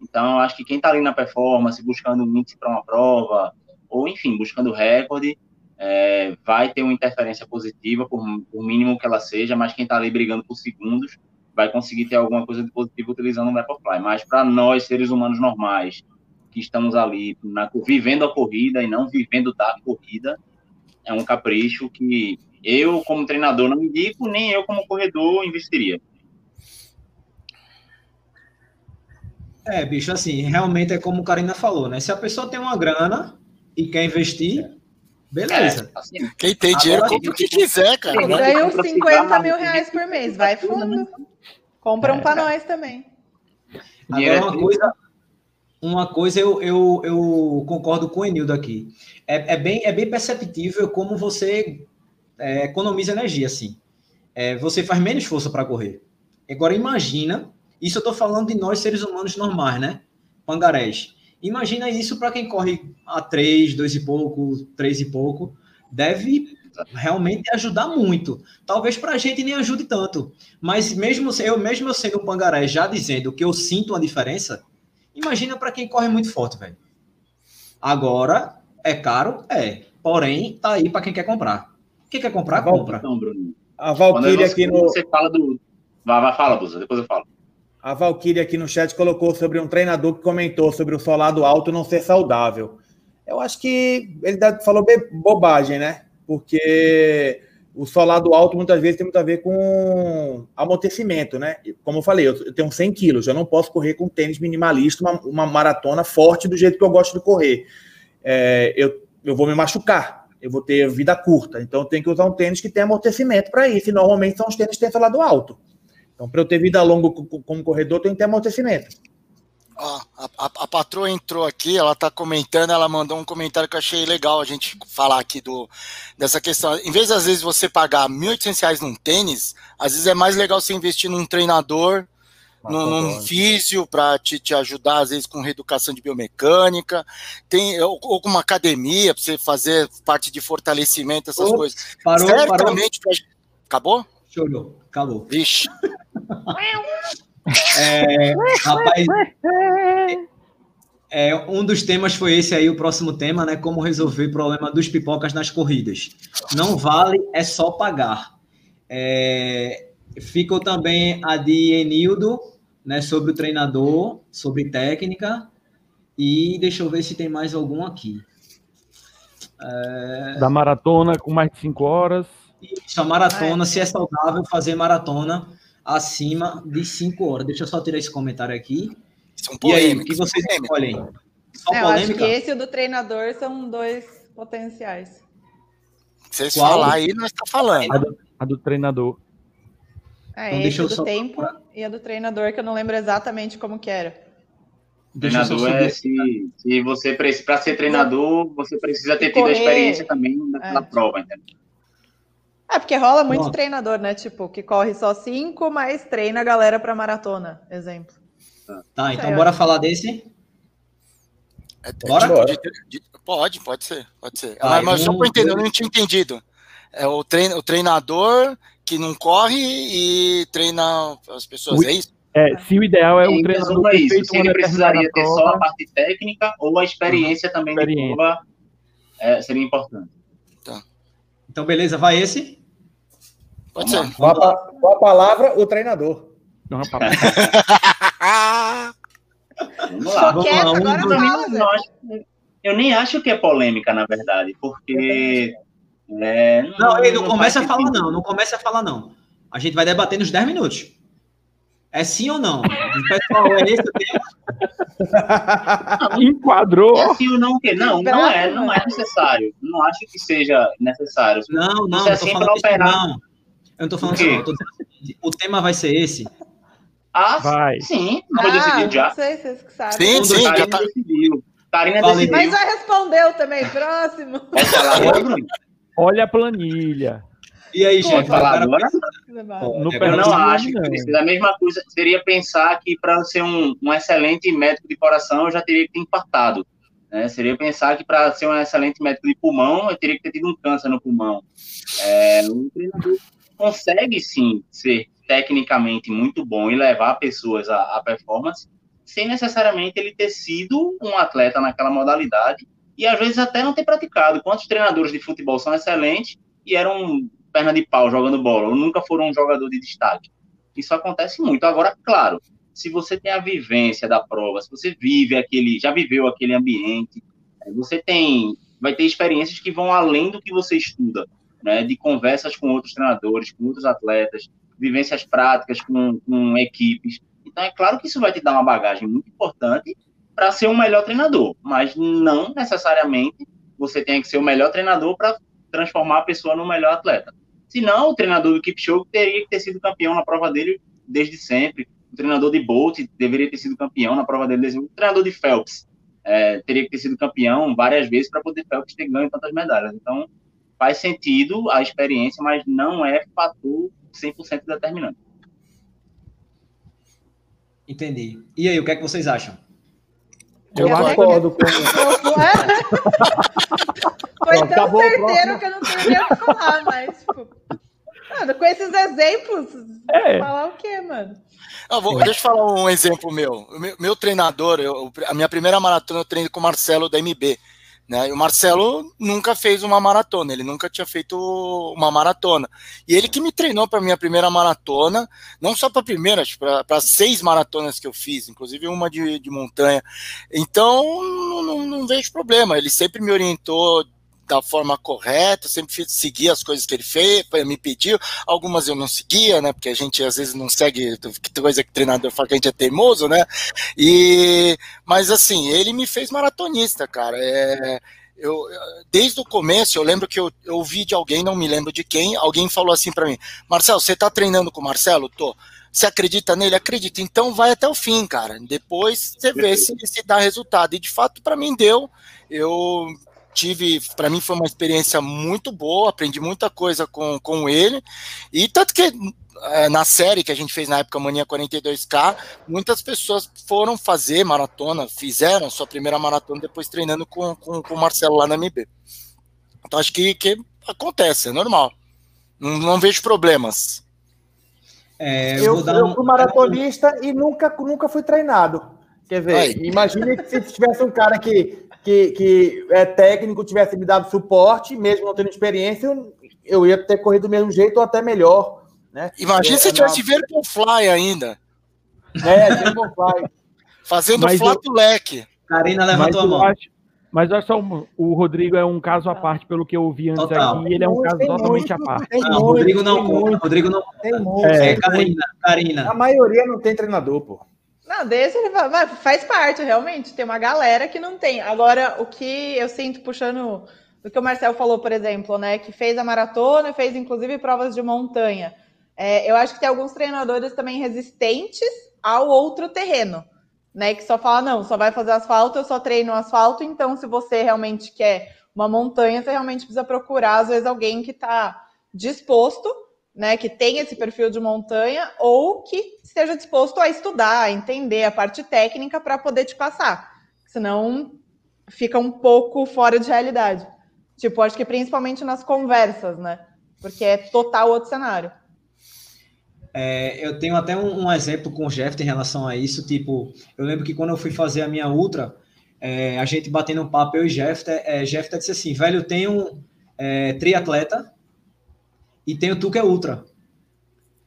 Então, acho que quem está ali na performance, buscando um índice para uma prova, ou enfim, buscando recorde, é, vai ter uma interferência positiva, por, por mínimo que ela seja, mas quem está ali brigando por segundos vai conseguir ter alguma coisa de positivo utilizando o Vaporfly. Mas para nós, seres humanos normais, que estamos ali na, vivendo a corrida e não vivendo da corrida, é um capricho que eu, como treinador, não indico, nem eu, como corredor, investiria. É, bicho, assim, realmente é como o Karina falou, né? Se a pessoa tem uma grana e quer investir, beleza. É, assim, Quem tem dinheiro, Agora, compra o que quiser, cara. Ganha uns 50 mil reais por mês, vai fundo. Compra um é, para nós também. Agora, uma coisa, uma coisa eu, eu, eu concordo com o Enildo aqui. É, é, bem, é bem perceptível como você é, economiza energia, assim. É, você faz menos força para correr. Agora, imagina, isso eu estou falando de nós, seres humanos normais, né? Pangarés. Imagina isso para quem corre a 3, 2 e pouco, 3 e pouco. Deve realmente ajudar muito. Talvez para a gente nem ajude tanto. Mas mesmo eu, mesmo eu sendo um pangaré já dizendo que eu sinto uma diferença, Imagina para quem corre muito forte, velho. Agora, é caro? É. Porém, tá aí para quem quer comprar. Quem quer comprar, a compra. Então, Bruno. A Valkyria aqui no. Você fala do. Vai, vai, fala, Busa, depois eu falo. A Valkyria aqui no chat colocou sobre um treinador que comentou sobre o solado alto não ser saudável. Eu acho que ele falou bobagem, né? Porque o solado alto muitas vezes tem muito a ver com amortecimento, né? Como eu falei, eu tenho 100 quilos, eu não posso correr com tênis minimalista, uma, uma maratona forte do jeito que eu gosto de correr. É, eu, eu vou me machucar. eu vou ter vida curta. Então, eu tenho que usar um tênis que tem amortecimento para isso. E normalmente são os tênis que têm lado alto. Então, para eu ter vida longa como corredor, eu tenho que ter amortecimento. Ó, a, a, a, patroa entrou aqui, ela tá comentando, ela mandou um comentário que eu achei legal a gente falar aqui do, dessa questão. Em vez, às vezes, você pagar R$ 1.800 num tênis, às vezes é mais legal você investir num treinador, ah, num, num físio para te, te ajudar, às vezes, com reeducação de biomecânica, tem, ou, ou com uma academia para você fazer parte de fortalecimento, essas Ops, coisas. Parou, Certamente. Parou. Acabou? Chorou, acabou. Vixe. É, rapaz, é, um dos temas foi esse aí, o próximo tema, né? Como resolver o problema dos pipocas nas corridas. Não vale, é só pagar. É, ficou também a de Enildo, né? Sobre o treinador, sobre técnica. E deixa eu ver se tem mais algum aqui. É... Da maratona com mais de 5 horas. Isso, a maratona, se é saudável fazer maratona acima de 5 horas. Deixa eu só tirar esse comentário aqui. São e aí, o que vocês escolhem? Só é, eu acho que esse e o do treinador são dois potenciais. Vocês Qual? falar aí, nós estamos falando. A do, a do treinador. É, então, esse do só... tempo e a do treinador, que eu não lembro exatamente como que era. Treinador é se, se você para ser treinador, você precisa ter tido a experiência também na é. prova, entendeu? É, porque rola muito Nossa. treinador, né? Tipo, que corre só cinco, mas treina a galera para maratona, exemplo. Tá, então bora falar desse? É, bora? Pode, pode, pode ser, pode ser. Tá, mas, só para entender, eu não tinha entendido. É o, trein, o treinador que não corre e treina as pessoas, o, é isso? É, se o ideal é o treinador é isso, se ele precisaria ter prova, só a parte técnica ou a experiência uhum. também experiência. de prova é, seria importante. Tá. Então, beleza, vai esse? Pode ser. Com a, com a palavra, o treinador. Não, Vamos lá. Vamos lá. Um não, eu nem acho que é polêmica, na verdade, porque. É, não, não, ele não, não começa a falar, não. Não começa a falar, não. A gente vai debater nos 10 minutos. É sim ou não? Pessoal, é esse o tema? Enquadrou. É sim ou não o quê? Não, não é, não é necessário. Não acho que seja necessário. Não, não, é assim para operar. Não. Eu não tô falando isso, assim, O tema vai ser esse. Ah, vai. sim. Não ah, decidir já. Não sei, vocês que sabem. Sim, sim, já tá... decidiu. Karina decidiu. Mas já respondeu também. Próximo. Olha a planilha. E aí, gente, falar agora? No eu não acho que precisa. A mesma coisa seria pensar que para ser um, um, excelente médico de coração eu já teria que ter infartado. Né? Seria pensar que para ser um excelente médico de pulmão eu teria que ter tido um câncer no pulmão. É, um treinador consegue sim ser tecnicamente muito bom e levar pessoas à, à performance sem necessariamente ele ter sido um atleta naquela modalidade e às vezes até não ter praticado. Quantos treinadores de futebol são excelentes e eram perna de pau jogando bola, ou nunca foram um jogador de destaque. Isso acontece muito. Agora, claro, se você tem a vivência da prova, se você vive aquele, já viveu aquele ambiente, você tem, vai ter experiências que vão além do que você estuda, né? De conversas com outros treinadores, com outros atletas, vivências práticas com, com equipes. Então, é claro que isso vai te dar uma bagagem muito importante para ser um melhor treinador, mas não necessariamente você tem que ser o melhor treinador para transformar a pessoa no melhor atleta. Senão, o treinador do Kipchoge teria que ter sido campeão na prova dele desde sempre. O treinador de Bolt deveria ter sido campeão na prova dele desde. O treinador de Phelps é, teria que ter sido campeão várias vezes para poder Phelps ter ganho tantas medalhas. Então, faz sentido a experiência, mas não é fator 100% determinante. Entendi. E aí, o que é que vocês acham? Eu concordo com Foi tão Acabou certeiro que eu não tenho nem o que falar, mas, tipo. Mano, com esses exemplos, é. falar o quê, mano? Ah, vou, deixa eu falar um exemplo meu. Meu, meu treinador, eu, a minha primeira maratona eu treinei com o Marcelo da MB. Né? E o Marcelo nunca fez uma maratona, ele nunca tinha feito uma maratona. E ele que me treinou para minha primeira maratona, não só para a primeira, para seis maratonas que eu fiz, inclusive uma de, de montanha. Então, não, não, não vejo problema. Ele sempre me orientou da forma correta, sempre fiz, seguia as coisas que ele fez, me pediu. Algumas eu não seguia, né? Porque a gente às vezes não segue coisa que o treinador fala que a gente é teimoso, né? E, mas assim, ele me fez maratonista, cara. É, eu, desde o começo, eu lembro que eu, eu ouvi de alguém, não me lembro de quem, alguém falou assim para mim: Marcelo, você tá treinando com o Marcelo? Tô. Você acredita nele? Acredita. Então vai até o fim, cara. Depois você vê se, se dá resultado. E de fato, para mim deu. Eu tive, para mim foi uma experiência muito boa, aprendi muita coisa com, com ele. E tanto que é, na série que a gente fez na época, Mania 42K, muitas pessoas foram fazer maratona, fizeram sua primeira maratona depois treinando com, com, com o Marcelo lá na MB. Então acho que, que acontece, é normal. Não, não vejo problemas. É, eu, eu, eu fui maratonista e nunca, nunca fui treinado. Quer dizer, Aí. imagine se tivesse um cara que, que, que é técnico, tivesse me dado suporte, mesmo não tendo experiência, eu, eu ia ter corrido do mesmo jeito ou até melhor. Né? Imagina se tivesse na... Fly ainda. É, Fly. Fazendo mas flato eu... leque. Karina levantou a mão. Acho, mas olha só, o Rodrigo é um caso à parte, pelo que eu ouvi antes Total. aqui, ele é um caso totalmente à parte. Não, o Rodrigo não conta, Rodrigo não conta. É, é, Karina, Karina. A maioria não tem treinador, pô. Não, desse ele faz parte, realmente. Tem uma galera que não tem. Agora, o que eu sinto puxando do que o Marcel falou, por exemplo, né? Que fez a maratona, fez inclusive provas de montanha. É, eu acho que tem alguns treinadores também resistentes ao outro terreno, né? Que só fala, não, só vai fazer asfalto, eu só treino asfalto, então se você realmente quer uma montanha, você realmente precisa procurar, às vezes, alguém que está disposto, né? Que tem esse perfil de montanha, ou que esteja disposto a estudar, a entender a parte técnica para poder te passar. Senão fica um pouco fora de realidade. Tipo, acho que principalmente nas conversas, né? Porque é total outro cenário. É, eu tenho até um, um, exemplo com o Jeff em relação a isso. Tipo, eu lembro que quando eu fui fazer a minha ultra, é, a gente batendo um papo, eu e Jeff, é, Jeff disse assim: velho, eu tenho é, triatleta e tenho tu que é ultra.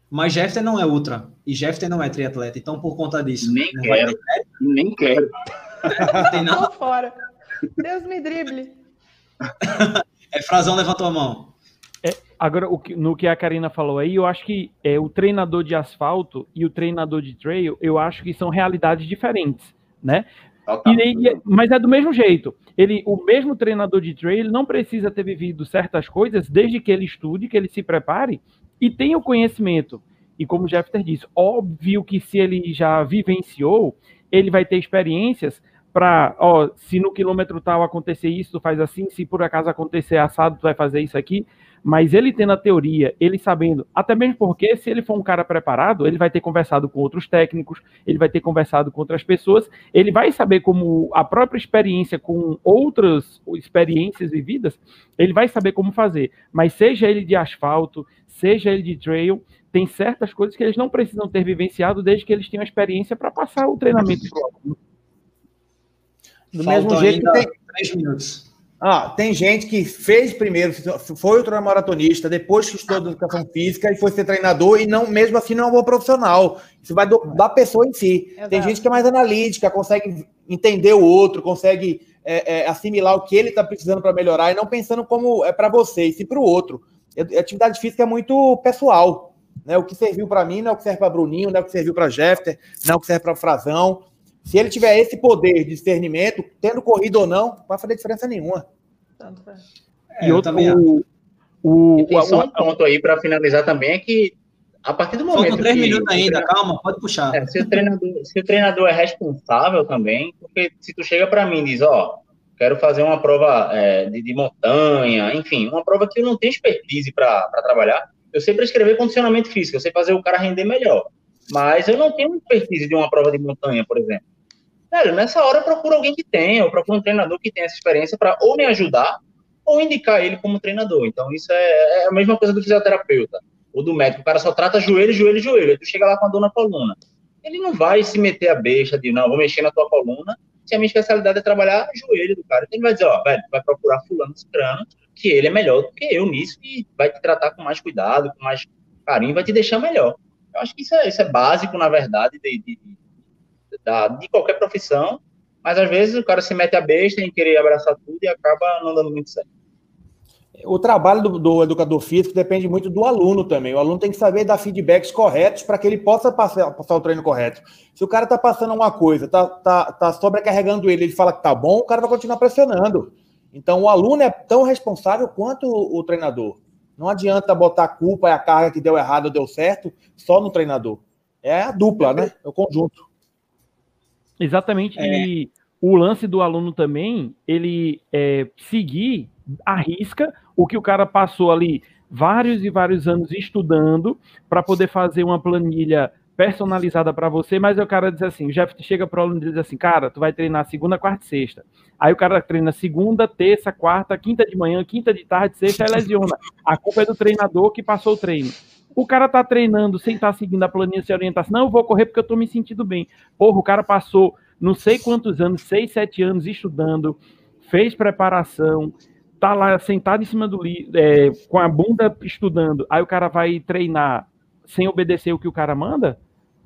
Mas Jeffter não é ultra e Jeffter não é triatleta, então por conta disso. Nem quero. Nem quero. Não tem nada. fora. Deus me drible. é, Frazão levantou a mão. Agora, que, no que a Karina falou aí, eu acho que é, o treinador de asfalto e o treinador de trail, eu acho que são realidades diferentes, né? E, mas é do mesmo jeito. Ele, o mesmo treinador de trail não precisa ter vivido certas coisas desde que ele estude, que ele se prepare e tenha o conhecimento. E como o Jeffter disse, óbvio que se ele já vivenciou, ele vai ter experiências para, ó, se no quilômetro tal acontecer isso, tu faz assim, se por acaso acontecer assado, tu vai fazer isso aqui. Mas ele tendo a teoria, ele sabendo, até mesmo porque se ele for um cara preparado, ele vai ter conversado com outros técnicos, ele vai ter conversado com outras pessoas, ele vai saber como a própria experiência com outras experiências vividas, ele vai saber como fazer. Mas seja ele de asfalto, seja ele de trail, tem certas coisas que eles não precisam ter vivenciado desde que eles tenham experiência para passar o treinamento para o aluno. Do mesmo jeito que tem três minutos. Ah, tem gente que fez primeiro, foi ultramaratonista, depois que estudou educação física e foi ser treinador e não, mesmo assim não é um bom profissional. Isso vai do, da pessoa em si. Exato. Tem gente que é mais analítica, consegue entender o outro, consegue é, é, assimilar o que ele está precisando para melhorar e não pensando como é para você, e sim para o outro. A atividade física é muito pessoal. Né? O que serviu para mim não é o que serve para Bruninho, não é o que serviu para Jeffter, não é o que serve para Frazão. Se ele tiver esse poder de discernimento, tendo corrido ou não, não vai fazer diferença nenhuma. É, e outro, o, o, e só um ponto aí para finalizar também é que a partir do momento. Faltam três que, minutos ainda, calma, pode puxar. É, se, o treinador, se o treinador é responsável também, porque se tu chega para mim e diz, ó, quero fazer uma prova é, de, de, montanha, enfim, uma prova que eu não tenho expertise para trabalhar, eu sei prescrever condicionamento físico, eu sei fazer o cara render melhor. Mas eu não tenho expertise de uma prova de montanha, por exemplo. Velho, nessa hora eu procuro alguém que tenha, eu procuro um treinador que tenha essa experiência para ou me ajudar ou indicar ele como treinador. Então isso é, é, a mesma coisa do fisioterapeuta ou do médico. O cara só trata joelho, joelho, joelho. Tu chega lá com a dor na coluna. Ele não vai se meter a beixa de, não, vou mexer na tua coluna, se a minha especialidade é trabalhar joelho do cara. Então ele vai dizer, ó, velho, vai procurar fulano cicrano, que ele é melhor do que eu nisso e vai te tratar com mais cuidado, com mais carinho, vai te deixar melhor. Eu acho que isso é, isso é básico, na verdade, de, de, da, de qualquer profissão, mas às vezes o cara se mete a besta em querer abraçar tudo e acaba não dando muito certo. O trabalho do, do, educador físico depende muito do aluno também. O aluno tem que saber dar feedbacks corretos para que ele possa passar, passar, o treino correto. Se o cara está passando uma coisa, está tá, tá sobrecarregando ele, ele fala que tá bom, o cara vai continuar pressionando. Então, o aluno é tão responsável quanto o, o treinador. Não adianta botar a culpa e a carga que deu errado ou deu certo só no treinador. É a dupla, né? É o conjunto. Exatamente. É. E o lance do aluno também, ele é, seguir a risca o que o cara passou ali vários e vários anos estudando para poder fazer uma planilha personalizada para você, mas o cara diz assim, o Jeff chega para o aluno e diz assim, cara, tu vai treinar segunda, quarta e sexta. Aí o cara treina segunda, terça, quarta, quinta de manhã, quinta de tarde, sexta, e lesiona. A culpa é do treinador que passou o treino. O cara tá treinando sem estar tá seguindo a planilha sem orientação. Não, eu vou correr porque eu tô me sentindo bem. Porra, o cara passou não sei quantos anos, seis, sete anos estudando, fez preparação, tá lá sentado em cima do livro, é, com a bunda estudando. Aí o cara vai treinar sem obedecer o que o cara manda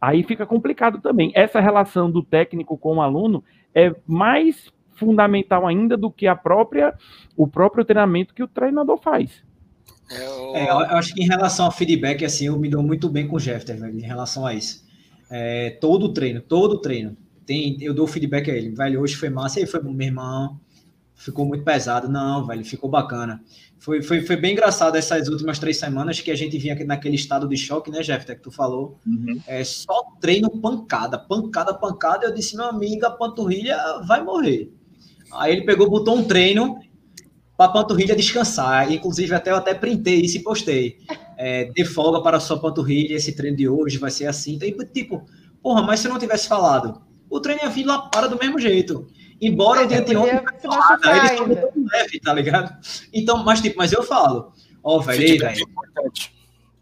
Aí fica complicado também. Essa relação do técnico com o aluno é mais fundamental ainda do que a própria o próprio treinamento que o treinador faz. É, eu... É, eu acho que em relação ao feedback, assim, eu me dou muito bem com o Jeffter, velho, em relação a isso. É, todo treino, todo treino. Tem, eu dou feedback a ele. Velho, hoje foi massa, aí foi bom, meu irmão. Ficou muito pesado. Não, velho, ficou bacana. Foi, foi, foi bem engraçado essas últimas três semanas que a gente vinha naquele estado de choque, né, Jeff, que tu falou. Uhum. É só treino pancada, pancada, pancada. Eu disse, meu amigo, a panturrilha vai morrer. Aí ele pegou, botou um treino para a panturrilha descansar. Inclusive, até eu até printei isso e postei. É, de folga para a sua panturrilha, esse treino de hoje vai ser assim. Então, tipo, porra, mas se eu não tivesse falado, o treino ia vir lá para do mesmo jeito. Embora o dia de ontem ele muito leve, tá ligado? Então, mas tipo, mas eu falo, ó, oh, velho, velho.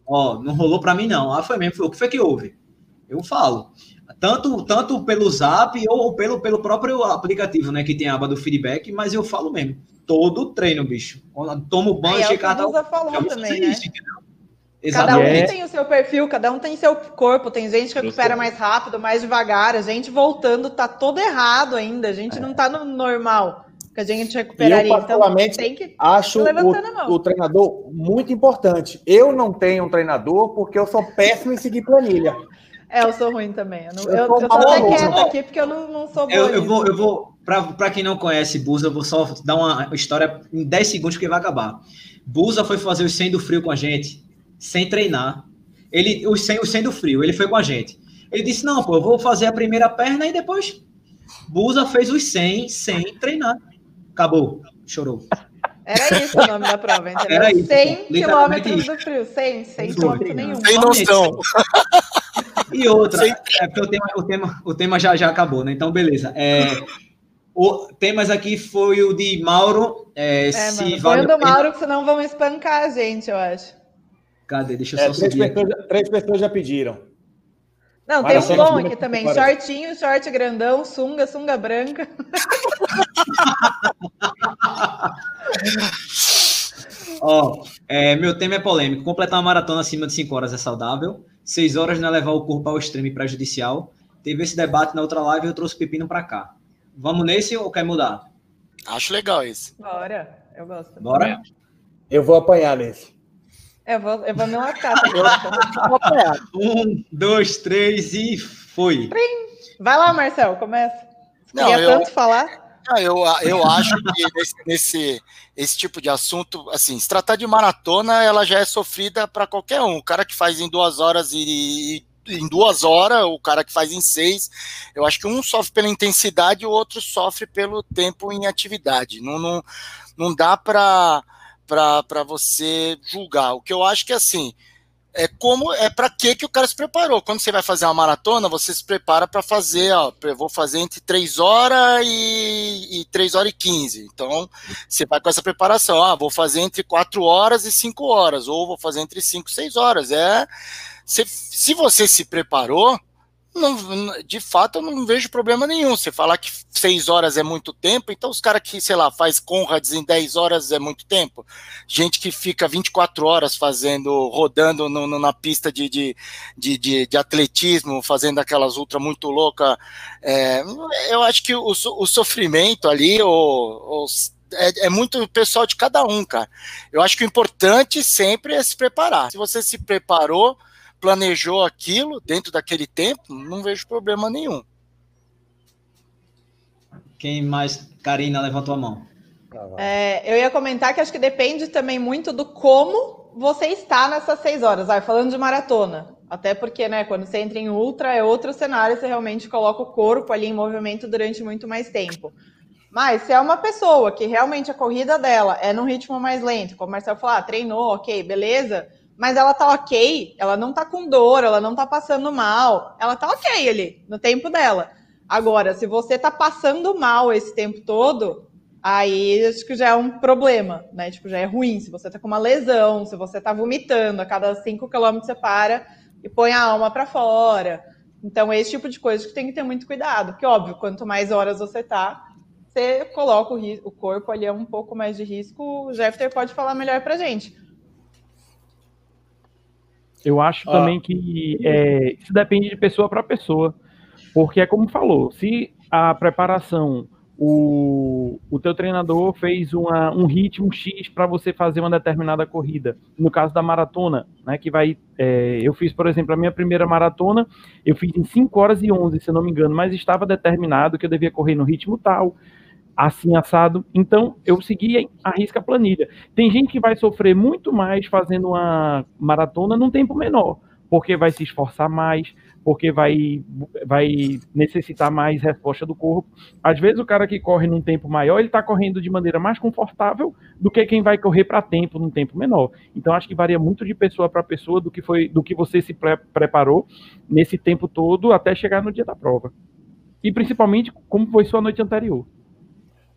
Ó, não rolou para mim não. Ah, foi mesmo, foi o que foi que houve? Eu falo. Tanto, tanto pelo Zap ou pelo, pelo próprio aplicativo, né, que tem a aba do feedback, mas eu falo mesmo. Todo treino, bicho. Quando tomo banho, é, chega a falou também, né? Isso? Cada um é. tem o seu perfil, cada um tem seu corpo. Tem gente que recupera mais rápido, mais devagar. A gente voltando tá todo errado ainda. A gente é. não tá no normal que a gente recuperaria. Eu, então, tem que acho o, o, treinador muito importante. Eu não tenho um treinador porque eu sou péssimo em seguir planilha. É, eu sou ruim também. Eu, não, eu, eu, eu tô até quieta aqui porque eu não, não sou boa. Eu, eu vou, eu vou para quem não conhece Busa, eu vou só dar uma história em 10 segundos que vai acabar. Busa foi fazer o 100 do frio com a gente sem treinar. Ele, o sem, o sem do frio, ele foi com a gente. Ele disse: Não, pô, eu vou fazer a primeira perna e depois. Busa fez os 100 sem treinar. Acabou. Chorou. Era isso o nome da prova, entendeu? Era isso, 100 quilômetros do frio. 100, 100 quilômetros nenhum. Sem noção. E outra, é porque o tema, o tema, o tema já, já acabou, né? Então, beleza. É, o temas aqui foi o de Mauro. É, é, se mano, vale foi o do Mauro, que senão vão espancar a gente, eu acho. Cadê? Deixa eu é, só três subir. Pessoas, três pessoas já pediram. Não, tem um bom aqui também. Shortinho, short grandão, sunga, sunga branca. Ó, é, meu tema é polêmico. Completar uma maratona acima de 5 horas é saudável. 6 horas não é levar o corpo ao extremo e prejudicial. Teve esse debate na outra live e eu trouxe o pepino para cá. Vamos nesse ou quer mudar? Acho legal esse. Bora, eu gosto. Bora? Eu vou apanhar nesse. Eu vou, eu vou me lascar. um, dois, três e foi. Vai lá, Marcel, começa. Não, Queria eu, tanto falar. Não, eu, eu acho que nesse, nesse esse tipo de assunto, assim, se tratar de maratona, ela já é sofrida para qualquer um. O cara que faz em duas horas e, e em duas horas, o cara que faz em seis, eu acho que um sofre pela intensidade e o outro sofre pelo tempo em atividade. Não, não, não dá para para você julgar. O que eu acho que assim, é como é para que que o cara se preparou. Quando você vai fazer uma maratona, você se prepara para fazer, ó, eu vou fazer entre 3 horas e, e 3 horas e 15. Então, você vai com essa preparação, ah, vou fazer entre 4 horas e 5 horas, ou vou fazer entre 5 e 6 horas. É, se, se você se preparou, não, de fato, eu não vejo problema nenhum. Você falar que seis horas é muito tempo, então os caras que, sei lá, faz Conrads em 10 horas é muito tempo. Gente que fica 24 horas fazendo, rodando no, no, na pista de, de, de, de, de atletismo, fazendo aquelas ultra muito louca. É, eu acho que o, o sofrimento ali, é, é, muito pessoal de cada um, cara. Eu acho que o importante sempre é se preparar. Se você se preparou planejou aquilo dentro daquele tempo, não vejo problema nenhum. Quem mais? Karina, levantou a mão. É, eu ia comentar que acho que depende também muito do como você está nessas seis horas. Vai falando de maratona. Até porque, né, quando você entra em ultra, é outro cenário, você realmente coloca o corpo ali em movimento durante muito mais tempo. Mas se é uma pessoa que realmente a corrida dela é num ritmo mais lento, como o Marcelo falou, ah, treinou, ok, beleza, mas ela tá ok, ela não tá com dor, ela não tá passando mal, ela tá ok ali, no tempo dela. Agora, se você tá passando mal esse tempo todo, aí acho que já é um problema, né? Tipo, já é ruim. Se você tá com uma lesão, se você tá vomitando, a cada 5 quilômetros você para e põe a alma para fora. Então, esse tipo de coisa que tem que ter muito cuidado. Porque, óbvio, quanto mais horas você tá, você coloca o, o corpo ali é um pouco mais de risco. O Jeffter pode falar melhor pra gente. Eu acho ah. também que é, isso depende de pessoa para pessoa. Porque é como falou, se a preparação o, o teu treinador fez uma, um ritmo X para você fazer uma determinada corrida. No caso da maratona, né, que vai, é, eu fiz, por exemplo, a minha primeira maratona, eu fiz em 5 horas e 11, se não me engano, mas estava determinado que eu devia correr no ritmo tal, assim assado. Então, eu segui a risca planilha. Tem gente que vai sofrer muito mais fazendo uma maratona num tempo menor, porque vai se esforçar mais, porque vai, vai necessitar mais resposta do corpo. Às vezes o cara que corre num tempo maior, ele está correndo de maneira mais confortável do que quem vai correr para tempo num tempo menor. Então acho que varia muito de pessoa para pessoa do que foi, do que você se pre preparou nesse tempo todo até chegar no dia da prova. E principalmente como foi sua noite anterior.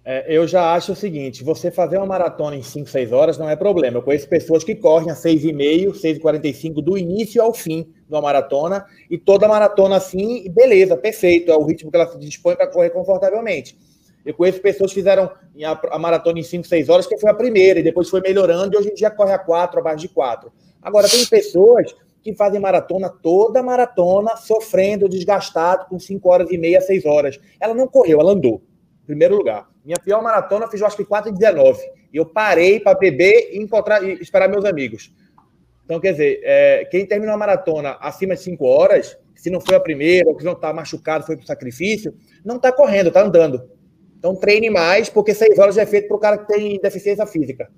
É, eu já acho o seguinte: você fazer uma maratona em 5, 6 horas não é problema. Eu conheço pessoas que correm a 6,5, 6,45 do início ao fim de uma maratona, e toda maratona assim, beleza, perfeito, é o ritmo que ela se dispõe para correr confortavelmente. Eu conheço pessoas que fizeram a, maratona em 5, 6 horas, que foi a primeira, e depois foi melhorando, e hoje em dia corre a 4, abaixo de 4. Agora, tem pessoas que fazem maratona, toda maratona, sofrendo, desgastado, com 5 horas e meia, 6 horas. Ela não correu, ela andou primeiro lugar. Minha pior maratona eu fiz, eu acho que 4 e 19. E eu parei para beber e encontrar e esperar meus amigos. Então, quer dizer, é, quem terminou a maratona acima de 5 horas, se não foi a primeira, ou que não está machucado, foi para o sacrifício, não está correndo, está andando. Então, treine mais, porque 6 horas já é feito para o cara que tem deficiência física.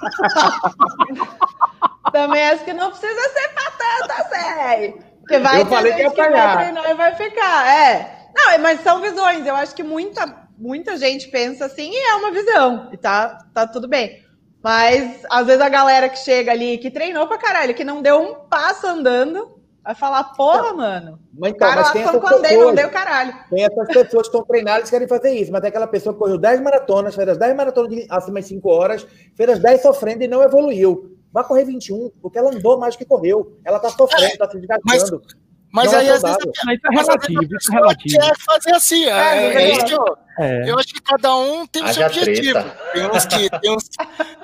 Também acho que não precisa ser para tanto, sério. Porque vai eu falei que ia pagar. e vai ficar, é. Não, mas são visões. Eu acho que muita, muita gente pensa assim e é uma visão. E tá, tá tudo bem. Mas às vezes a galera que chega ali, que treinou pra caralho, que não deu um passo andando, vai falar, porra, mano. Mas, então, cara, mas tem essas pessoas, não deu caralho. Tem essas pessoas que estão treinadas e querem fazer isso, mas tem aquela pessoa que correu 10 maratonas, fez as 10 maratonas de acima de 5 horas, fez as 10 sofrendo e não evoluiu. Vai correr 21, porque ela andou mais do que correu. Ela tá sofrendo, é, tá se desgastando. Mas... Mas não aí, é às vezes, é relativo, isso é relativo. quer fazer assim. É, é, é, é eu, é. eu acho que cada um tem o seu objetivo. Tem uns, que, tem, uns,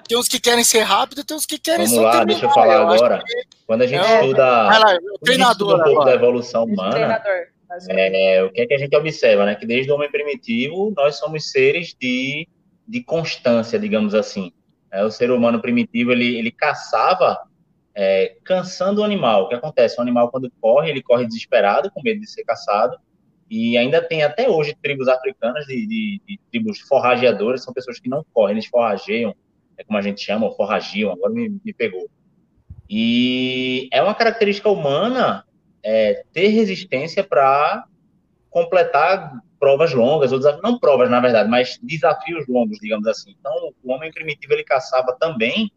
tem uns que querem ser rápido, tem uns que querem Vamos lá, deixa eu falar eu agora. Que... Quando a gente estuda, lá, treinador, um pouco da evolução humana, é, o que é que a gente observa, né? Que desde o homem primitivo, nós somos seres de, de constância, digamos assim. É, o ser humano primitivo, ele, ele caçava é, cansando o animal. O que acontece? O animal, quando corre, ele corre desesperado, com medo de ser caçado, e ainda tem até hoje tribos africanas, de, de, de tribos forrageadoras, são pessoas que não correm, eles forrageiam, é como a gente chama, ou forragiam, agora me, me pegou. E é uma característica humana é, ter resistência para completar provas longas, ou não provas, na verdade, mas desafios longos, digamos assim. Então, o homem primitivo, ele caçava também,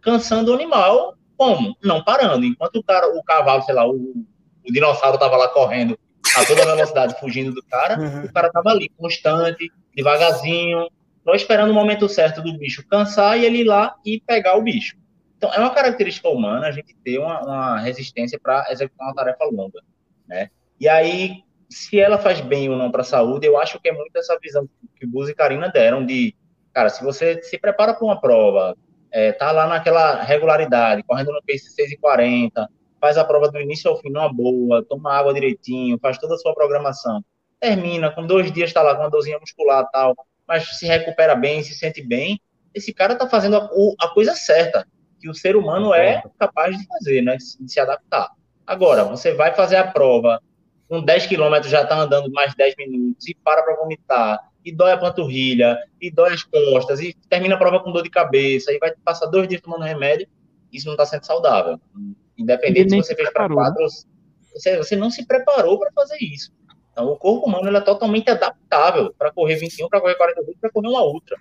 cansando o animal como? Não parando. Enquanto o cara, o cavalo, sei lá, o, o dinossauro tava lá correndo a toda velocidade, fugindo do cara, uhum. o cara tava ali, constante, devagarzinho, só esperando o momento certo do bicho cansar e ele ir lá e pegar o bicho. Então, é uma característica humana a gente ter uma, uma resistência para executar uma tarefa longa, né? E aí, se ela faz bem ou não para a saúde, eu acho que é muito essa visão que o Buz e Karina deram de, cara, se você se prepara para uma prova, é, tá lá naquela regularidade, correndo no pace 6,40, faz a prova do início ao fim numa boa, toma água direitinho, faz toda a sua programação. Termina, com dois dias está lá com uma dorzinha muscular tal, mas se recupera bem, se sente bem, esse cara está fazendo a, a, coisa certa, que o ser humano é capaz de fazer, né, de se adaptar. Agora, você vai fazer a prova com 10 quilômetros já está andando mais 10 minutos e para para vomitar, e dói a panturrilha, e dói as costas, e termina a prova com dor de cabeça, e vai passar dois dias tomando remédio, isso não está sendo saudável. Independente se você fez para quatro, você, você não se preparou para fazer isso. Então, o corpo humano ele é totalmente adaptável para correr 21, para correr 42, para correr uma outra.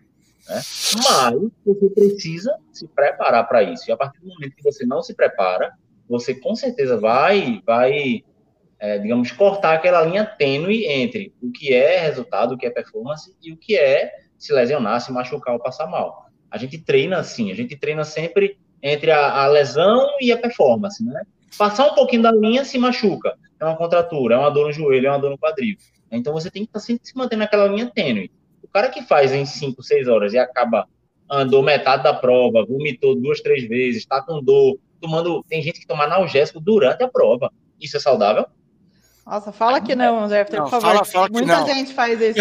Né? Mas você precisa se preparar para isso. E a partir do momento que você não se prepara, você com certeza vai, vai é, digamos, cortar aquela linha tênue entre o que é resultado, o que é performance e o que é se lesionar, se machucar ou passar mal. A gente treina assim, a gente treina sempre entre a, a lesão e a performance, né? Passar um pouquinho da linha se machuca, é uma contratura, é uma dor no joelho, é uma dor no quadril. Então você tem que estar tá sempre se mantendo naquela linha tênue. O cara que faz em 5, 6 horas e acaba andou metade da prova, vomitou duas, três vezes, está com dor, tomando. Tem gente que toma analgésico durante a prova. Isso é saudável? Nossa, fala que não, Jeffter, por favor. Fala, fala Muita não. gente faz isso.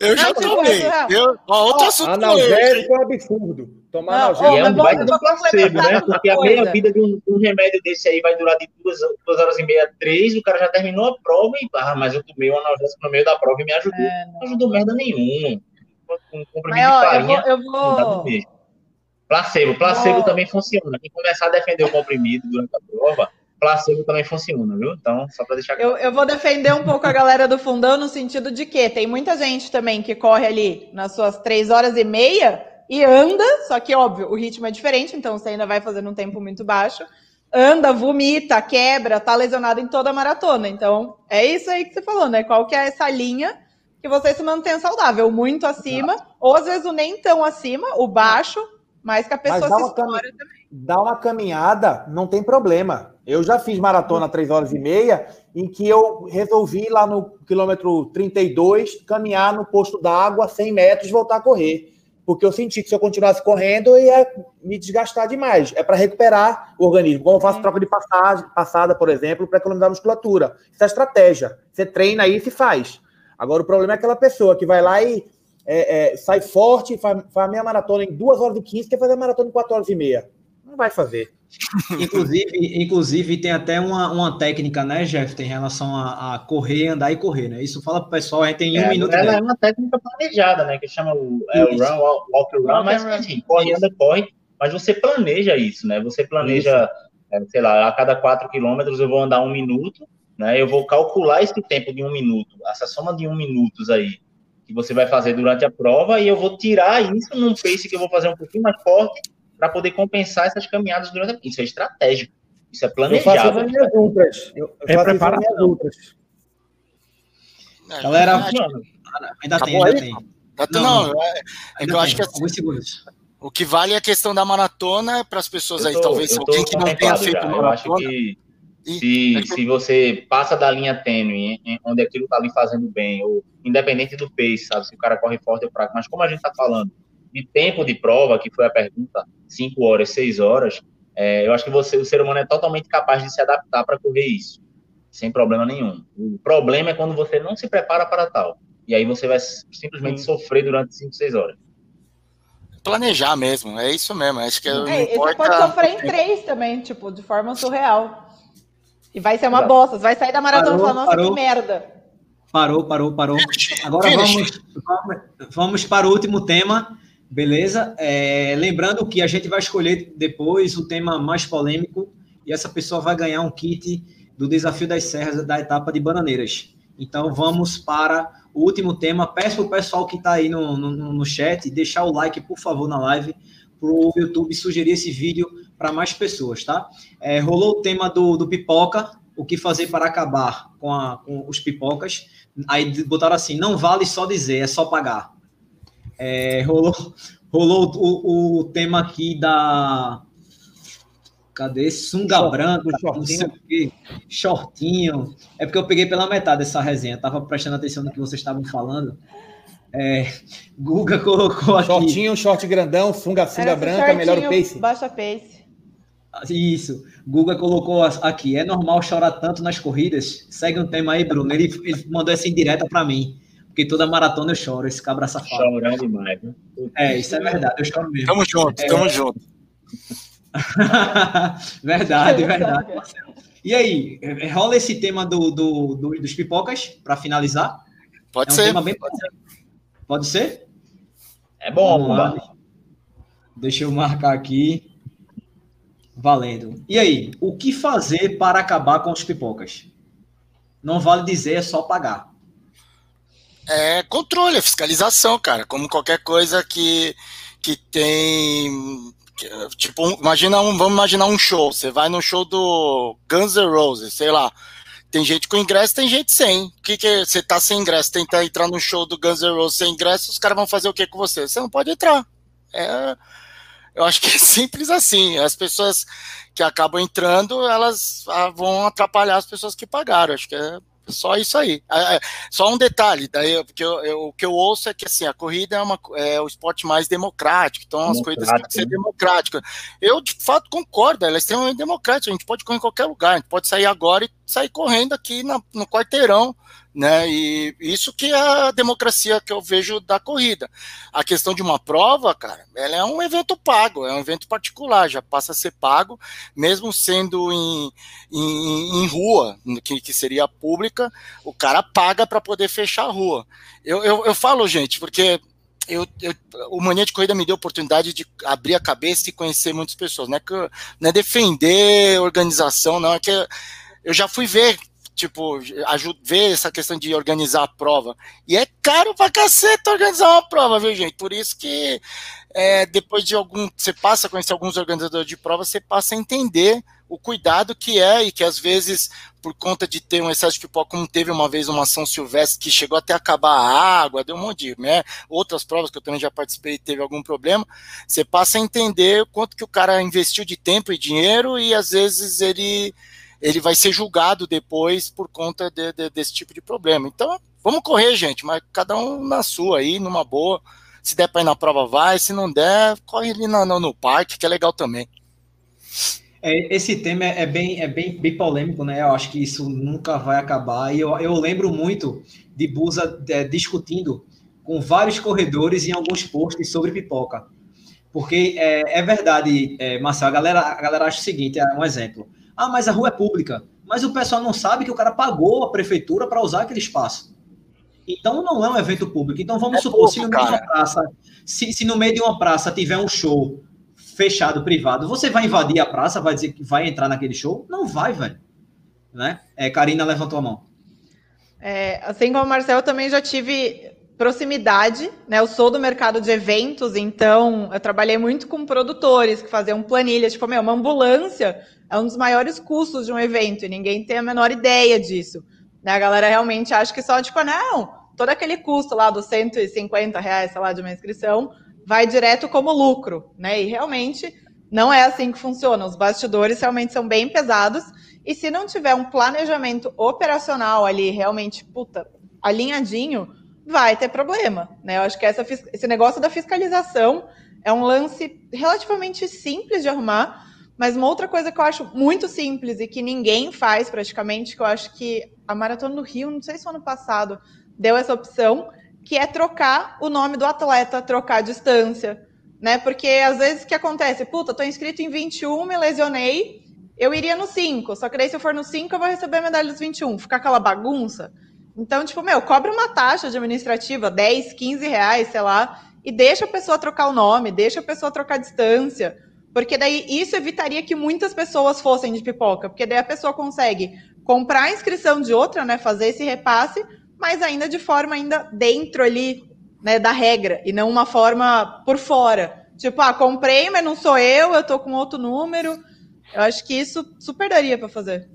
Eu já, tomei. Eu, ó, outro assunto. Analgésico é um absurdo. Tomar analgésico. é um baita do placebo, né? Porque a meia vida de um, um, remédio desse aí vai durar de duas, duas horas e meia, três, o cara já terminou a prova e, ah, mas eu tomei um analgésico no meio da prova e me ajudou. É, não. não ajudou merda nenhuma. Um comprimido de farinha, eu vou, eu vou... Placebo, placebo vou... também funciona. Quem começar a defender o comprimido durante a prova placebo também funciona, viu? Então, só para deixar claro. Eu, eu vou defender um pouco a galera do fundão no sentido de que tem muita gente também que corre ali nas suas três horas e meia e anda, só que óbvio, o ritmo é diferente, então você ainda vai fazendo um tempo muito baixo. Anda, vomita, quebra, tá lesionado em toda a maratona. Então, é isso aí que você falou, né? Qual que é essa linha que você se mantenha saudável? Muito acima, ou às vezes o nem tão acima, o baixo, mas que a pessoa se estoura também. Dá uma caminhada, não tem problema. Eu já fiz maratona 3 horas e meia, em que eu resolvi lá no quilômetro 32 caminhar no posto d'água 100 metros e voltar a correr. Porque eu senti que se eu continuasse correndo, ia me desgastar demais. É para recuperar o organismo. Como eu faço troca de passagem, passada, por exemplo, para economizar musculatura. Isso é estratégia. Você treina aí e se faz. Agora, o problema é aquela pessoa que vai lá e é, é, sai forte, faz, faz a meia maratona em 2 horas e 15, quer fazer a maratona em 4 horas e meia. Não vai fazer. inclusive, inclusive, tem até uma, uma técnica, né, Jeff, em relação a, a, correr, andar e correr, né? Isso fala para o pessoal, a gente tem é, um minuto. Ela é uma técnica planejada, né? Que chama o, é, o run, walk, run, walk mas assim, corre, anda, corre, mas você planeja isso, né? Você planeja, é, sei lá, a cada quatro quilômetros eu vou andar um minuto, né? Eu vou calcular esse tempo de um minuto, essa soma de um minutos aí que você vai fazer durante a prova e eu vou tirar isso num pace que eu vou fazer um pouquinho mais forte para poder compensar essas caminhadas durante a... Isso é estratégico. Isso é planejado. Eu faço as minhas ultras. Eu, eu é faço as minhas ultras. Galera, ainda tem, ainda tem. Não, não, não é, é eu acho que assim, o que vale é a questão da maratona para as pessoas tô, aí, talvez alguém que não tenha feito maratona. Eu acho que se, é se você passa da linha tênue, onde aquilo está ali fazendo bem, ou independente do pace, sabe, se o cara corre forte ou fraco, mas como a gente está falando, de tempo de prova, que foi a pergunta, 5 horas, 6 horas, é, eu acho que você, o ser humano é totalmente capaz de se adaptar para correr isso, sem problema nenhum. O problema é quando você não se prepara para tal. E aí você vai simplesmente hum. sofrer durante 5, 6 horas. Planejar mesmo, é isso mesmo. Acho que é, importa... Você pode sofrer em três também, tipo, de forma surreal. E vai ser uma Exato. bosta. Você vai sair da maratona e falar, nossa, parou. que merda. Parou, parou, parou. Agora vamos, vamos, vamos para o último tema, Beleza? É, lembrando que a gente vai escolher depois o tema mais polêmico e essa pessoa vai ganhar um kit do Desafio das Serras da etapa de Bananeiras. Então vamos para o último tema. Peço para o pessoal que está aí no, no, no, chat deixar o like, por favor, na live, para o YouTube sugerir esse vídeo para mais pessoas, tá? É, rolou o tema do, do pipoca, o que fazer para acabar com, a, com os pipocas. Aí botaram assim: não vale só dizer, é só pagar. É, rolou rolou o, o, tema aqui da. Cadê? Sunga Short, branca, não sei o quê, shortinho. É porque eu peguei pela metade essa resenha, tava prestando atenção no que vocês estavam falando. É, Guga colocou aqui. Shortinho, short grandão, sunga, sunga branca, melhor o pace. Baixa pace. Isso. Guga colocou aqui. É normal chorar tanto nas corridas? Segue um tema aí, Bruno. Ele, ele mandou essa indireta para mim. Porque toda maratona eu choro, esse cabra safado. Chorando demais, né? É, isso é verdade, eu choro mesmo. Tamo junto, é... tamo junto. verdade, verdade, Marcelo. E aí, rola esse tema do, do, do dos pipocas para finalizar? Pode é um ser. Bem... Pode ser? É bom. Deixa eu marcar aqui. Valendo. E aí, o que fazer para acabar com os pipocas? Não vale dizer, é só pagar. É controle, é fiscalização, cara. Como qualquer coisa que, que tem. tipo, imagina um, vamos imaginar um show. Você vai no show do Guns N' Roses, sei lá. Tem gente com ingresso, tem gente sem. O que, que você tá sem ingresso? Tentar entrar no show do Guns N' Roses sem ingresso, os caras vão fazer o que com você? Você não pode entrar. É, eu acho que é simples assim. As pessoas que acabam entrando, elas ah, vão atrapalhar as pessoas que pagaram. Acho que é só isso aí. É, é, só um detalhe, daí, porque eu, eu, o que eu ouço é que assim, a corrida é, uma, é o esporte mais democrático, então as coisas têm que ser democráticas. Eu, de fato, concordo, ela é extremamente democrática, a gente pode correr em qualquer lugar, a gente pode sair agora e sair correndo aqui na, no quarteirão né? E isso que é a democracia que eu vejo da corrida. A questão de uma prova, cara, ela é um evento pago, é um evento particular, já passa a ser pago, mesmo sendo em, em, em rua, que, que seria pública, o cara paga para poder fechar a rua. Eu, eu, eu falo, gente, porque eu, eu, o Mania de Corrida me deu a oportunidade de abrir a cabeça e conhecer muitas pessoas. Não é, que, não é defender organização, não, é que eu já fui ver tipo, ver essa questão de organizar a prova. E é caro pra caceta organizar uma prova, viu, gente? Por isso que é, depois de algum. Você passa a conhecer alguns organizadores de prova, você passa a entender o cuidado que é, e que às vezes, por conta de ter um excesso de pipoca, como teve uma vez uma São Silvestre que chegou até acabar a água, deu um monte de, né? Outras provas que eu também já participei teve algum problema, você passa a entender quanto que o cara investiu de tempo e dinheiro e às vezes ele ele vai ser julgado depois por conta de, de, desse tipo de problema. Então, vamos correr, gente, mas cada um na sua aí, numa boa. Se der para ir na prova, vai. Se não der, corre ali no, no, no parque, que é legal também. É, esse tema é bem, é bem, bem polêmico, né? Eu acho que isso nunca vai acabar. E eu, eu lembro muito de Busa é, discutindo com vários corredores em alguns posts sobre pipoca. Porque é, é verdade, é, Marcelo, a galera, a galera acha o seguinte: é um exemplo. Ah, mas a rua é pública. Mas o pessoal não sabe que o cara pagou a prefeitura para usar aquele espaço. Então não é um evento público. Então vamos é supor, pouco, se no meio de uma praça, se, se no meio de uma praça tiver um show fechado, privado, você vai invadir a praça, vai dizer que vai entrar naquele show? Não vai, velho. Né? É, Karina levantou a mão. É, assim como o Marcel, eu também já tive proximidade, né? Eu sou do mercado de eventos, então eu trabalhei muito com produtores que faziam planilhas, tipo, meu, uma ambulância é um dos maiores custos de um evento e ninguém tem a menor ideia disso. Né? A galera realmente acha que só, tipo, não, todo aquele custo lá dos 150 reais, sei lá, de uma inscrição, vai direto como lucro, né? E realmente não é assim que funciona. Os bastidores realmente são bem pesados. E se não tiver um planejamento operacional ali, realmente, puta, alinhadinho, vai ter problema, né? Eu acho que essa, esse negócio da fiscalização é um lance relativamente simples de arrumar, mas uma outra coisa que eu acho muito simples e que ninguém faz praticamente, que eu acho que a Maratona do Rio, não sei se ano passado, deu essa opção, que é trocar o nome do atleta, trocar a distância. Né? Porque às vezes o que acontece? Puta, tô inscrito em 21, me lesionei, eu iria no 5, só que daí se eu for no 5 eu vou receber a medalha dos 21. Ficar aquela bagunça. Então, tipo, meu, cobra uma taxa administrativa, 10, 15 reais, sei lá, e deixa a pessoa trocar o nome, deixa a pessoa trocar a distância. Porque daí isso evitaria que muitas pessoas fossem de pipoca, porque daí a pessoa consegue comprar a inscrição de outra, né, fazer esse repasse, mas ainda de forma ainda dentro ali, né, da regra e não uma forma por fora. Tipo, ah, comprei, mas não sou eu, eu tô com outro número. Eu acho que isso super daria para fazer.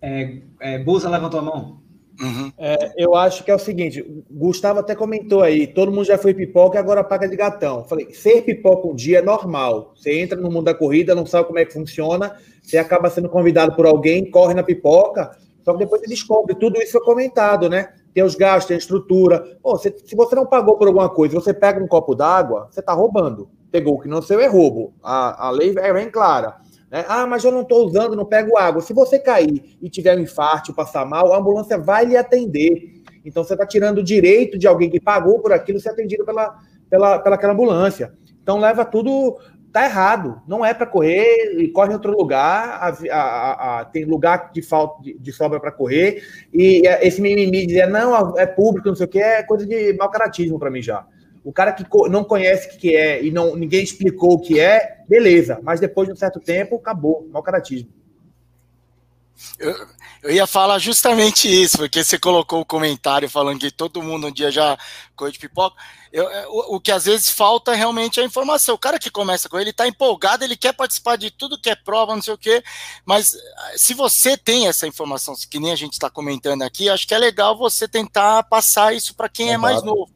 É, é, Busa levantou a mão. Uhum. É, eu acho que é o seguinte, Gustavo até comentou aí, todo mundo já foi pipoca e agora paga de gatão. Falei, ser pipoca um dia é normal. Você entra no mundo da corrida, não sabe como é que funciona, você acaba sendo convidado por alguém, corre na pipoca, só que depois você descobre, tudo isso foi comentado, né? Tem os gastos, tem a estrutura. Pô, se, você não pagou por alguma coisa, você pega um copo d'água, você está roubando. Pegou o que não seu é roubo. A, a lei é bem clara. Né? Ah, mas eu não estou usando, não pego água. Se você cair e tiver um infarto, passar mal, a ambulância vai lhe atender. Então você está tirando o direito de alguém que pagou por aquilo ser atendido pela, pela, pela aquela ambulância. Então leva tudo tá errado. Não é para correr e corre em outro lugar. A, a, a, tem lugar de falta de, de sobra para correr. E esse mimimi dizer não, é público, não sei o que, é coisa de mau caratismo para mim já. O cara que não conhece o que é e não ninguém explicou o que é, beleza. Mas depois de um certo tempo, acabou. Mau caratismo. Eu, eu, ia falar justamente isso, porque você colocou o comentário falando que todo mundo um dia já corre de pipoca. Eu, é, o, o, que às vezes falta realmente é a informação. O cara que começa com ele está empolgado, ele quer participar de tudo que é prova, não sei o quê. Mas ah, se você tem essa informação, que nem a gente está comentando aqui, acho que é legal você tentar passar isso para quem é, é mais novo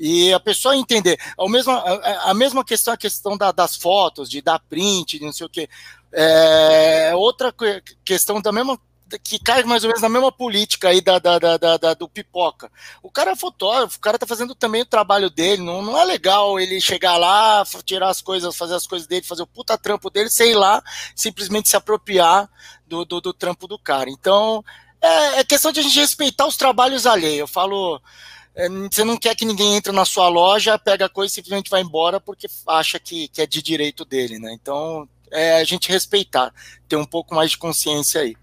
e a pessoa entender. A mesma, a, mesma questão, a questão da, das fotos, de dar print, de não sei o quê. É, outra questão da mesma que cai mais ou menos na mesma política aí da, da, da, da, do pipoca. O cara é fotógrafo, o cara tá fazendo também o trabalho dele, não, não é legal ele chegar lá, tirar as coisas, fazer as coisas dele, fazer o puta trampo dele, sei lá, simplesmente se apropriar do, do, do trampo do cara. Então, é, é, questão de a gente respeitar os trabalhos alheios. Eu falo, você não quer que ninguém entre na sua loja, pega a coisa e simplesmente vai embora porque acha que, que é de direito dele, né? Então, é a gente respeitar, ter um pouco mais de consciência aí.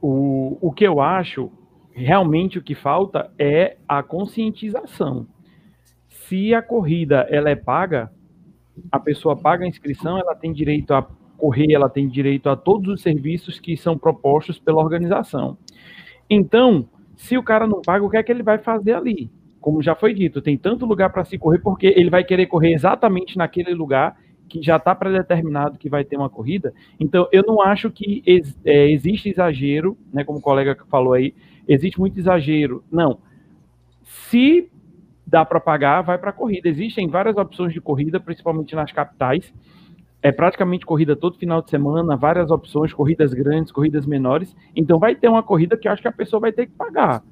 O, o que eu acho, realmente o que falta é a conscientização. Se a corrida ela é paga, a pessoa paga a inscrição, ela tem direito a correr, ela tem direito a todos os serviços que são propostos pela organização. Então, se o cara não paga, o que é que ele vai fazer ali? como já foi dito, tem tanto lugar para se correr, porque ele vai querer correr exatamente naquele lugar que já está predeterminado que vai ter uma corrida. Então, eu não acho que ex, é, existe exagero, né, como o colega falou aí, existe muito exagero. Não. Se dá para pagar, vai para a corrida. Existem várias opções de corrida, principalmente nas capitais. É praticamente corrida todo final de semana, várias opções, corridas grandes, corridas menores. Então, vai ter uma corrida que eu acho que a pessoa vai ter que pagar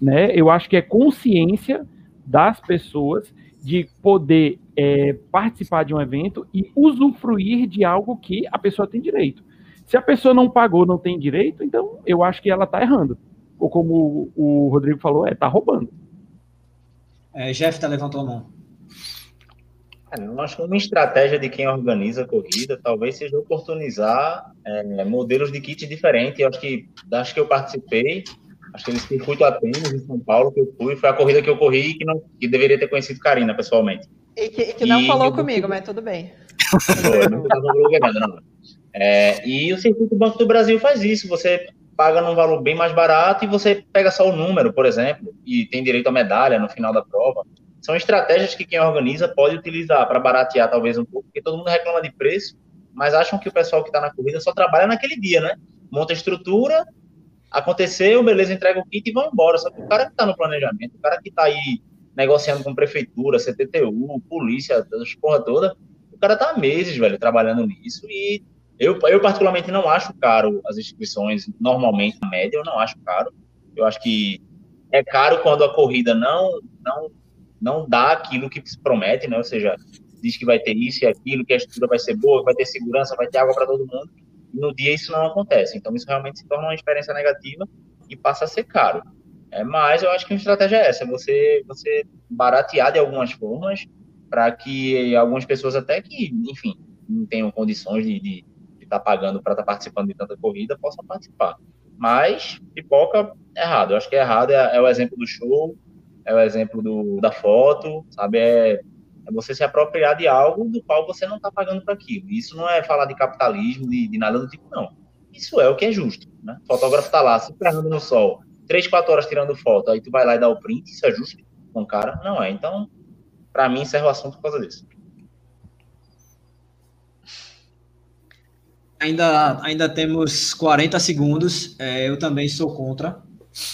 né? Eu acho que é consciência das pessoas de poder é, participar de um evento e usufruir de algo que a pessoa tem direito. Se a pessoa não pagou, não tem direito, então eu acho que ela está errando. Ou como o Rodrigo falou, é, tá roubando. É, Jeff tá levantou a mão. É, eu acho que uma estratégia de quem organiza a corrida talvez seja oportunizar é, modelos de kit diferentes. Eu acho que acho que eu participei acho que eles circuito Atenas, em São Paulo, que eu fui, foi a corrida que eu corri e que, não, que deveria ter conhecido Karina pessoalmente. E que, que não e falou comigo, mas tudo bem. não, É, e o Circuito Banco do Brasil faz isso, você paga num valor bem mais barato e você pega só o número, por exemplo, e tem direito à medalha no final da prova. São estratégias que quem organiza pode utilizar para baratear talvez um pouco, porque todo mundo reclama de preço, mas acham que o pessoal que está na corrida só trabalha naquele dia, né? Monta estrutura, Aconteceu, beleza, entrega o kit e vão embora. Só que o cara que está no planejamento, o cara que está aí negociando com prefeitura, CTTU, polícia, as porra toda, o cara tá há meses, velho, trabalhando nisso e eu, eu particularmente não acho caro as inscrições, normalmente, na média, eu não acho caro. Eu acho que é caro quando a corrida não, não, não dá aquilo que se promete, né? Ou seja, diz que vai ter isso e aquilo, que a estrutura vai ser boa, vai ter segurança, vai ter água para todo mundo no dia isso não acontece. Então, isso realmente se torna uma experiência negativa e passa a ser caro. É, mas eu acho que a estratégia é essa, você, você baratear de algumas formas para que algumas pessoas até que, enfim, não tenham condições de estar tá pagando para estar tá participando de tanta corrida, possam participar. Mas pipoca é errado. Eu acho que é errado é, é o exemplo do show, é o exemplo do, da foto, sabe? É, é você se apropriar de algo do qual você não está pagando para aquilo. Isso não é falar de capitalismo, de, de, nada do tipo, não. Isso é o que é justo. Né? O fotógrafo está lá, se ferrando no sol, três, quatro horas tirando foto, aí tu vai lá e dá o print, isso é justo com o cara? Não é. Então, para mim, encerra o assunto por causa disso. Ainda, ainda temos 40 segundos. É, eu também sou contra.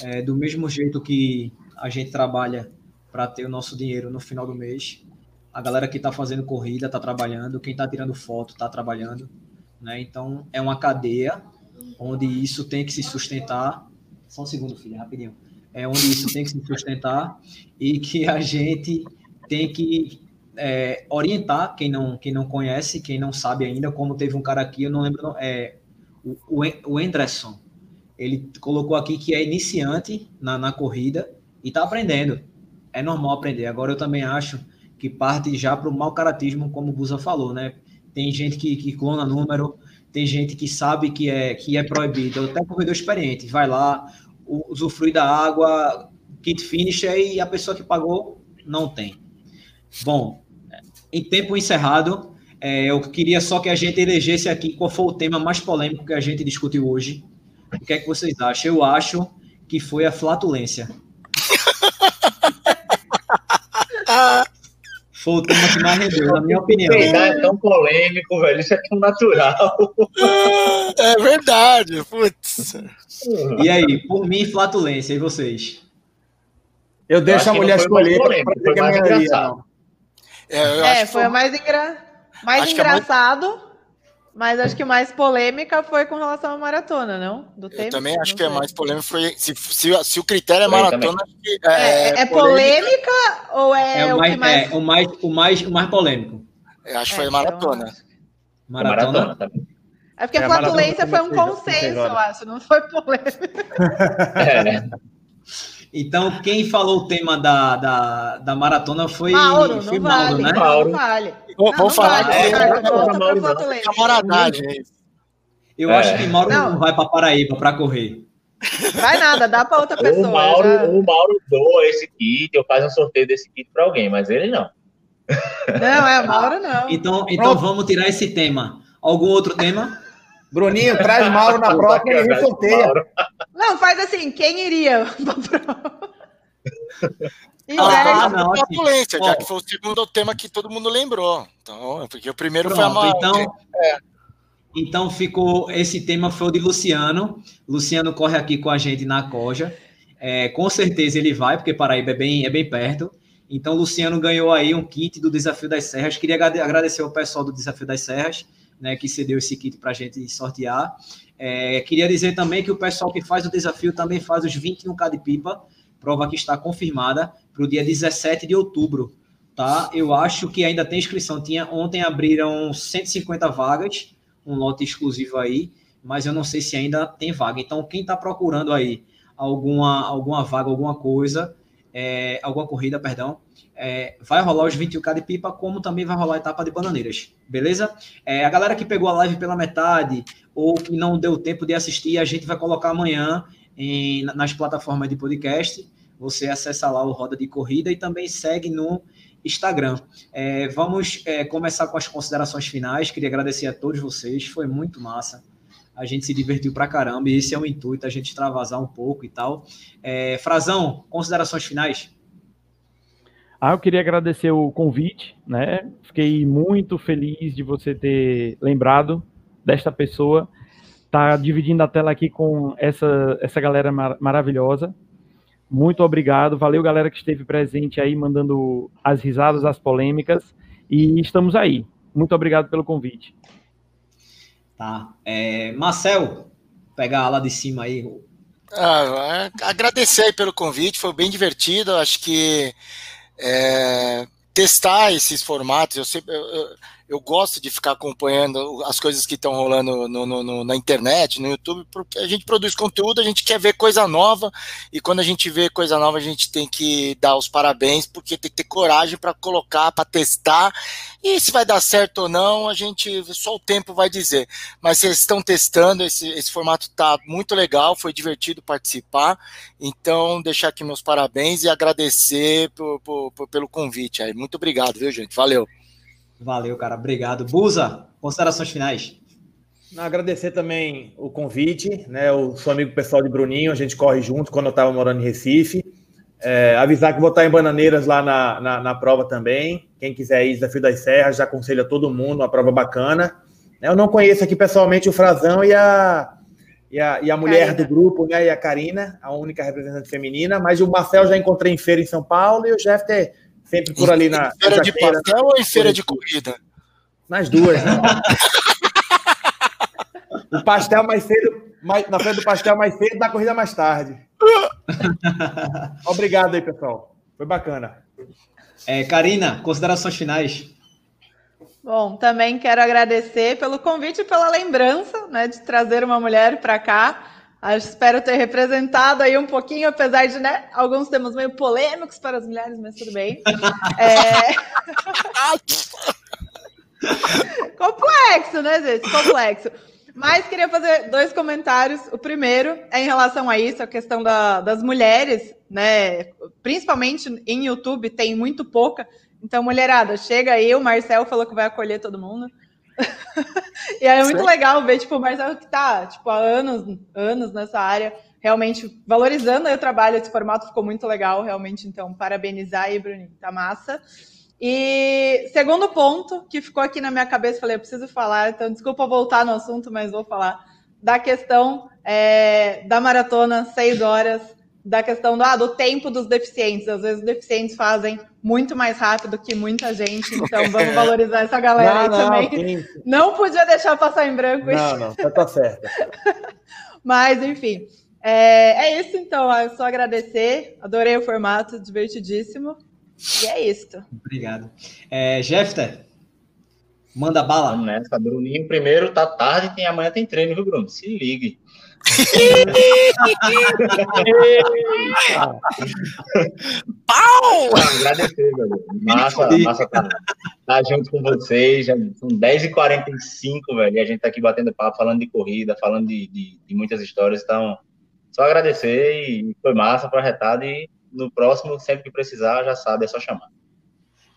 É, do mesmo jeito que a gente trabalha para ter o nosso dinheiro no final do mês, a galera que está fazendo corrida está trabalhando, quem está tirando foto está trabalhando, né? Então é uma cadeia onde isso tem que se sustentar. Só um segundo, filha, rapidinho. É onde isso tem que se sustentar e que a gente tem que é, orientar quem não, quem não conhece, quem não sabe ainda, como teve um cara aqui, eu não lembro, é, o, o Anderson, ele colocou aqui que é iniciante na, na corrida e está aprendendo. É normal aprender. Agora eu também acho que parte já para o mau caratismo, como o Busa falou, né? Tem gente que, que clona número, tem gente que sabe que é, que é proibido. Até corredor experiente, vai lá, usufrui da água, kit finish e a pessoa que pagou não tem. Bom, em tempo encerrado, é, eu queria só que a gente elegesse aqui qual foi o tema mais polêmico que a gente discutiu hoje. O que é que vocês acham? Eu acho que foi a flatulência. Foi o tema que mais rendeu, na minha opinião. É tão polêmico, velho. Isso é tão natural. É verdade, putz. E aí, por mim, flatulência. E vocês? Eu deixo eu a mulher escolher que a maioria. É, é foi, foi mais, engra... mais engraçado. Mas acho que mais polêmica foi com relação à maratona, não? Do tempo, eu também acho que é mais polêmica foi. Se, se, se o critério é maratona. É, é, é, polêmica, polêmica, ou é, é o, mais, mais... É, o mais, o mais, o mais polêmico. Eu acho que foi maratona. Maratona. maratona é porque a flatulência foi um consenso, eu acho, não foi polêmica. é, né? Então, quem falou o tema da, da, da maratona foi, Mauro, foi não Mauro, vale, né? Mauro. Não vale. Vamos falar vale, é, é, camaradagem. Eu é. acho que Mauro não, não vai para Paraíba para correr. Vai nada, dá para outra pessoa. O Mauro, já... o Mauro doa esse kit, eu faço um sorteio desse kit para alguém, mas ele não. Não, é o Mauro não. Então, então vamos tirar esse tema. Algum outro tema? Bruninho, traz Mauro na próxima e sorteia. Não, faz assim, quem iria Ah, não, assim, já que foi o segundo tema que todo mundo lembrou. Então, porque o primeiro Pronto, foi a Então, é. então ficou. Esse tema foi o de Luciano. Luciano corre aqui com a gente na Coja. É, com certeza ele vai, porque Paraíba é bem, é bem perto. Então, Luciano ganhou aí um kit do Desafio das Serras. Queria agradecer ao pessoal do Desafio das Serras né, que cedeu esse kit para a gente sortear. É, queria dizer também que o pessoal que faz o desafio também faz os 21K de pipa, prova que está confirmada para o dia 17 de outubro. Tá? Eu acho que ainda tem inscrição. Tinha, ontem abriram 150 vagas, um lote exclusivo aí, mas eu não sei se ainda tem vaga. Então, quem está procurando aí alguma, alguma vaga, alguma coisa, é, alguma corrida, perdão, é, vai rolar os 21K de pipa, como também vai rolar a etapa de bananeiras, beleza? É, a galera que pegou a live pela metade ou que não deu tempo de assistir, a gente vai colocar amanhã em, nas plataformas de podcast. Você acessa lá o Roda de Corrida e também segue no Instagram. É, vamos é, começar com as considerações finais. Queria agradecer a todos vocês, foi muito massa. A gente se divertiu pra caramba e esse é o intuito, a gente extravasar um pouco e tal. É, Frazão, considerações finais? Ah, eu queria agradecer o convite, né? Fiquei muito feliz de você ter lembrado desta pessoa. Tá dividindo a tela aqui com essa, essa galera mar maravilhosa. Muito obrigado. Valeu, galera que esteve presente aí, mandando as risadas, as polêmicas. E estamos aí. Muito obrigado pelo convite. Tá. É, Marcel, pegar lá de cima aí. Ah, é, agradecer aí pelo convite, foi bem divertido. Acho que é, testar esses formatos. Eu sempre. Eu, eu gosto de ficar acompanhando as coisas que estão rolando no, no, no, na internet, no YouTube, porque a gente produz conteúdo, a gente quer ver coisa nova, e quando a gente vê coisa nova, a gente tem que dar os parabéns, porque tem que ter coragem para colocar, para testar, e se vai dar certo ou não, a gente só o tempo vai dizer. Mas vocês estão testando, esse, esse formato está muito legal, foi divertido participar, então deixar aqui meus parabéns e agradecer por, por, por, pelo convite aí. Muito obrigado, viu, gente? Valeu. Valeu, cara. Obrigado. Busa, considerações finais. Agradecer também o convite, né? O seu amigo pessoal de Bruninho, a gente corre junto quando eu estava morando em Recife. É, avisar que vou estar em Bananeiras lá na, na, na, prova também. Quem quiser ir, Desafio das Serras, já aconselho a todo mundo, uma prova bacana. Eu não conheço aqui pessoalmente o Frazão e a, e a, e a mulher Carina. do grupo, né? E a Karina, a única representante feminina, mas o Marcel já encontrei em feira em São Paulo e o Jeffter Sempre por ali na. Em feira de pastel ou em feira de corrida? Nas duas, né? o pastel mais cedo, mais, na frente do pastel mais cedo, da corrida mais tarde. Obrigado aí, pessoal. Foi bacana. É, Karina, considerações finais. Bom, também quero agradecer pelo convite e pela lembrança né, de trazer uma mulher para cá. Espero ter representado aí um pouquinho, apesar de né, alguns temas meio polêmicos para as mulheres, mas tudo bem. É... Complexo, né, gente? Complexo. Mas queria fazer dois comentários. O primeiro é em relação a isso, a questão da, das mulheres, né? Principalmente em YouTube, tem muito pouca. Então, mulherada, chega aí, o Marcel falou que vai acolher todo mundo. e aí é muito legal ver, tipo, o Marcel que tá, tipo, há anos, anos nessa área, realmente valorizando o trabalho, esse formato ficou muito legal, realmente, então, parabenizar aí, Bruninho, tá massa. E segundo ponto que ficou aqui na minha cabeça, falei, eu preciso falar, então desculpa voltar no assunto, mas vou falar da questão é, da maratona, seis horas, da questão do, ah, do tempo dos deficientes. Às vezes os deficientes fazem muito mais rápido que muita gente, então vamos valorizar essa galera não, aí também. Não podia deixar passar em branco isso. Não, não, tá, tá certo. Mas, enfim, é, é isso então. É só agradecer, adorei o formato, divertidíssimo. E é isso. Obrigado. É, Jefter, manda bala. Vamos nessa, Bruninho. Primeiro, tá tarde, tem amanhã tem treino, viu, Bruno? Se ligue. Pau! Agradecer, velho. Massa, massa tá, tá junto com vocês. Já são 10h45, velho. E a gente tá aqui batendo papo, falando de corrida, falando de, de, de muitas histórias. Então, só agradecer e foi massa, projetado e no próximo, sempre que precisar, já sabe, é só chamar.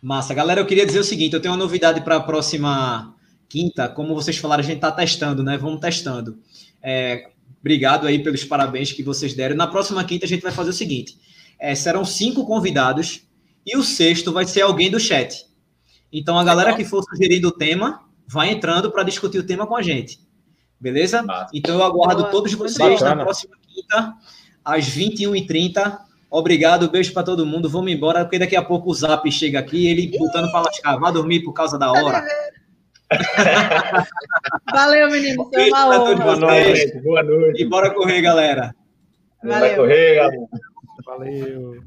Massa. Galera, eu queria dizer o seguinte: eu tenho uma novidade para a próxima quinta. Como vocês falaram, a gente está testando, né? Vamos testando. É, obrigado aí pelos parabéns que vocês deram. Na próxima quinta, a gente vai fazer o seguinte: é, serão cinco convidados e o sexto vai ser alguém do chat. Então, a galera que for sugerindo o tema, vai entrando para discutir o tema com a gente. Beleza? Então, eu aguardo Boa, todos vocês na próxima quinta, às 21h30 Obrigado, beijo para todo mundo. Vamos embora, porque daqui a pouco o Zap chega aqui, ele botando para lascar. Vai dormir por causa da hora. Valeu, menino. Foi uma honra. Boa noite. Boa noite. E bora correr, galera. Valeu. Vai correr, galera. Valeu.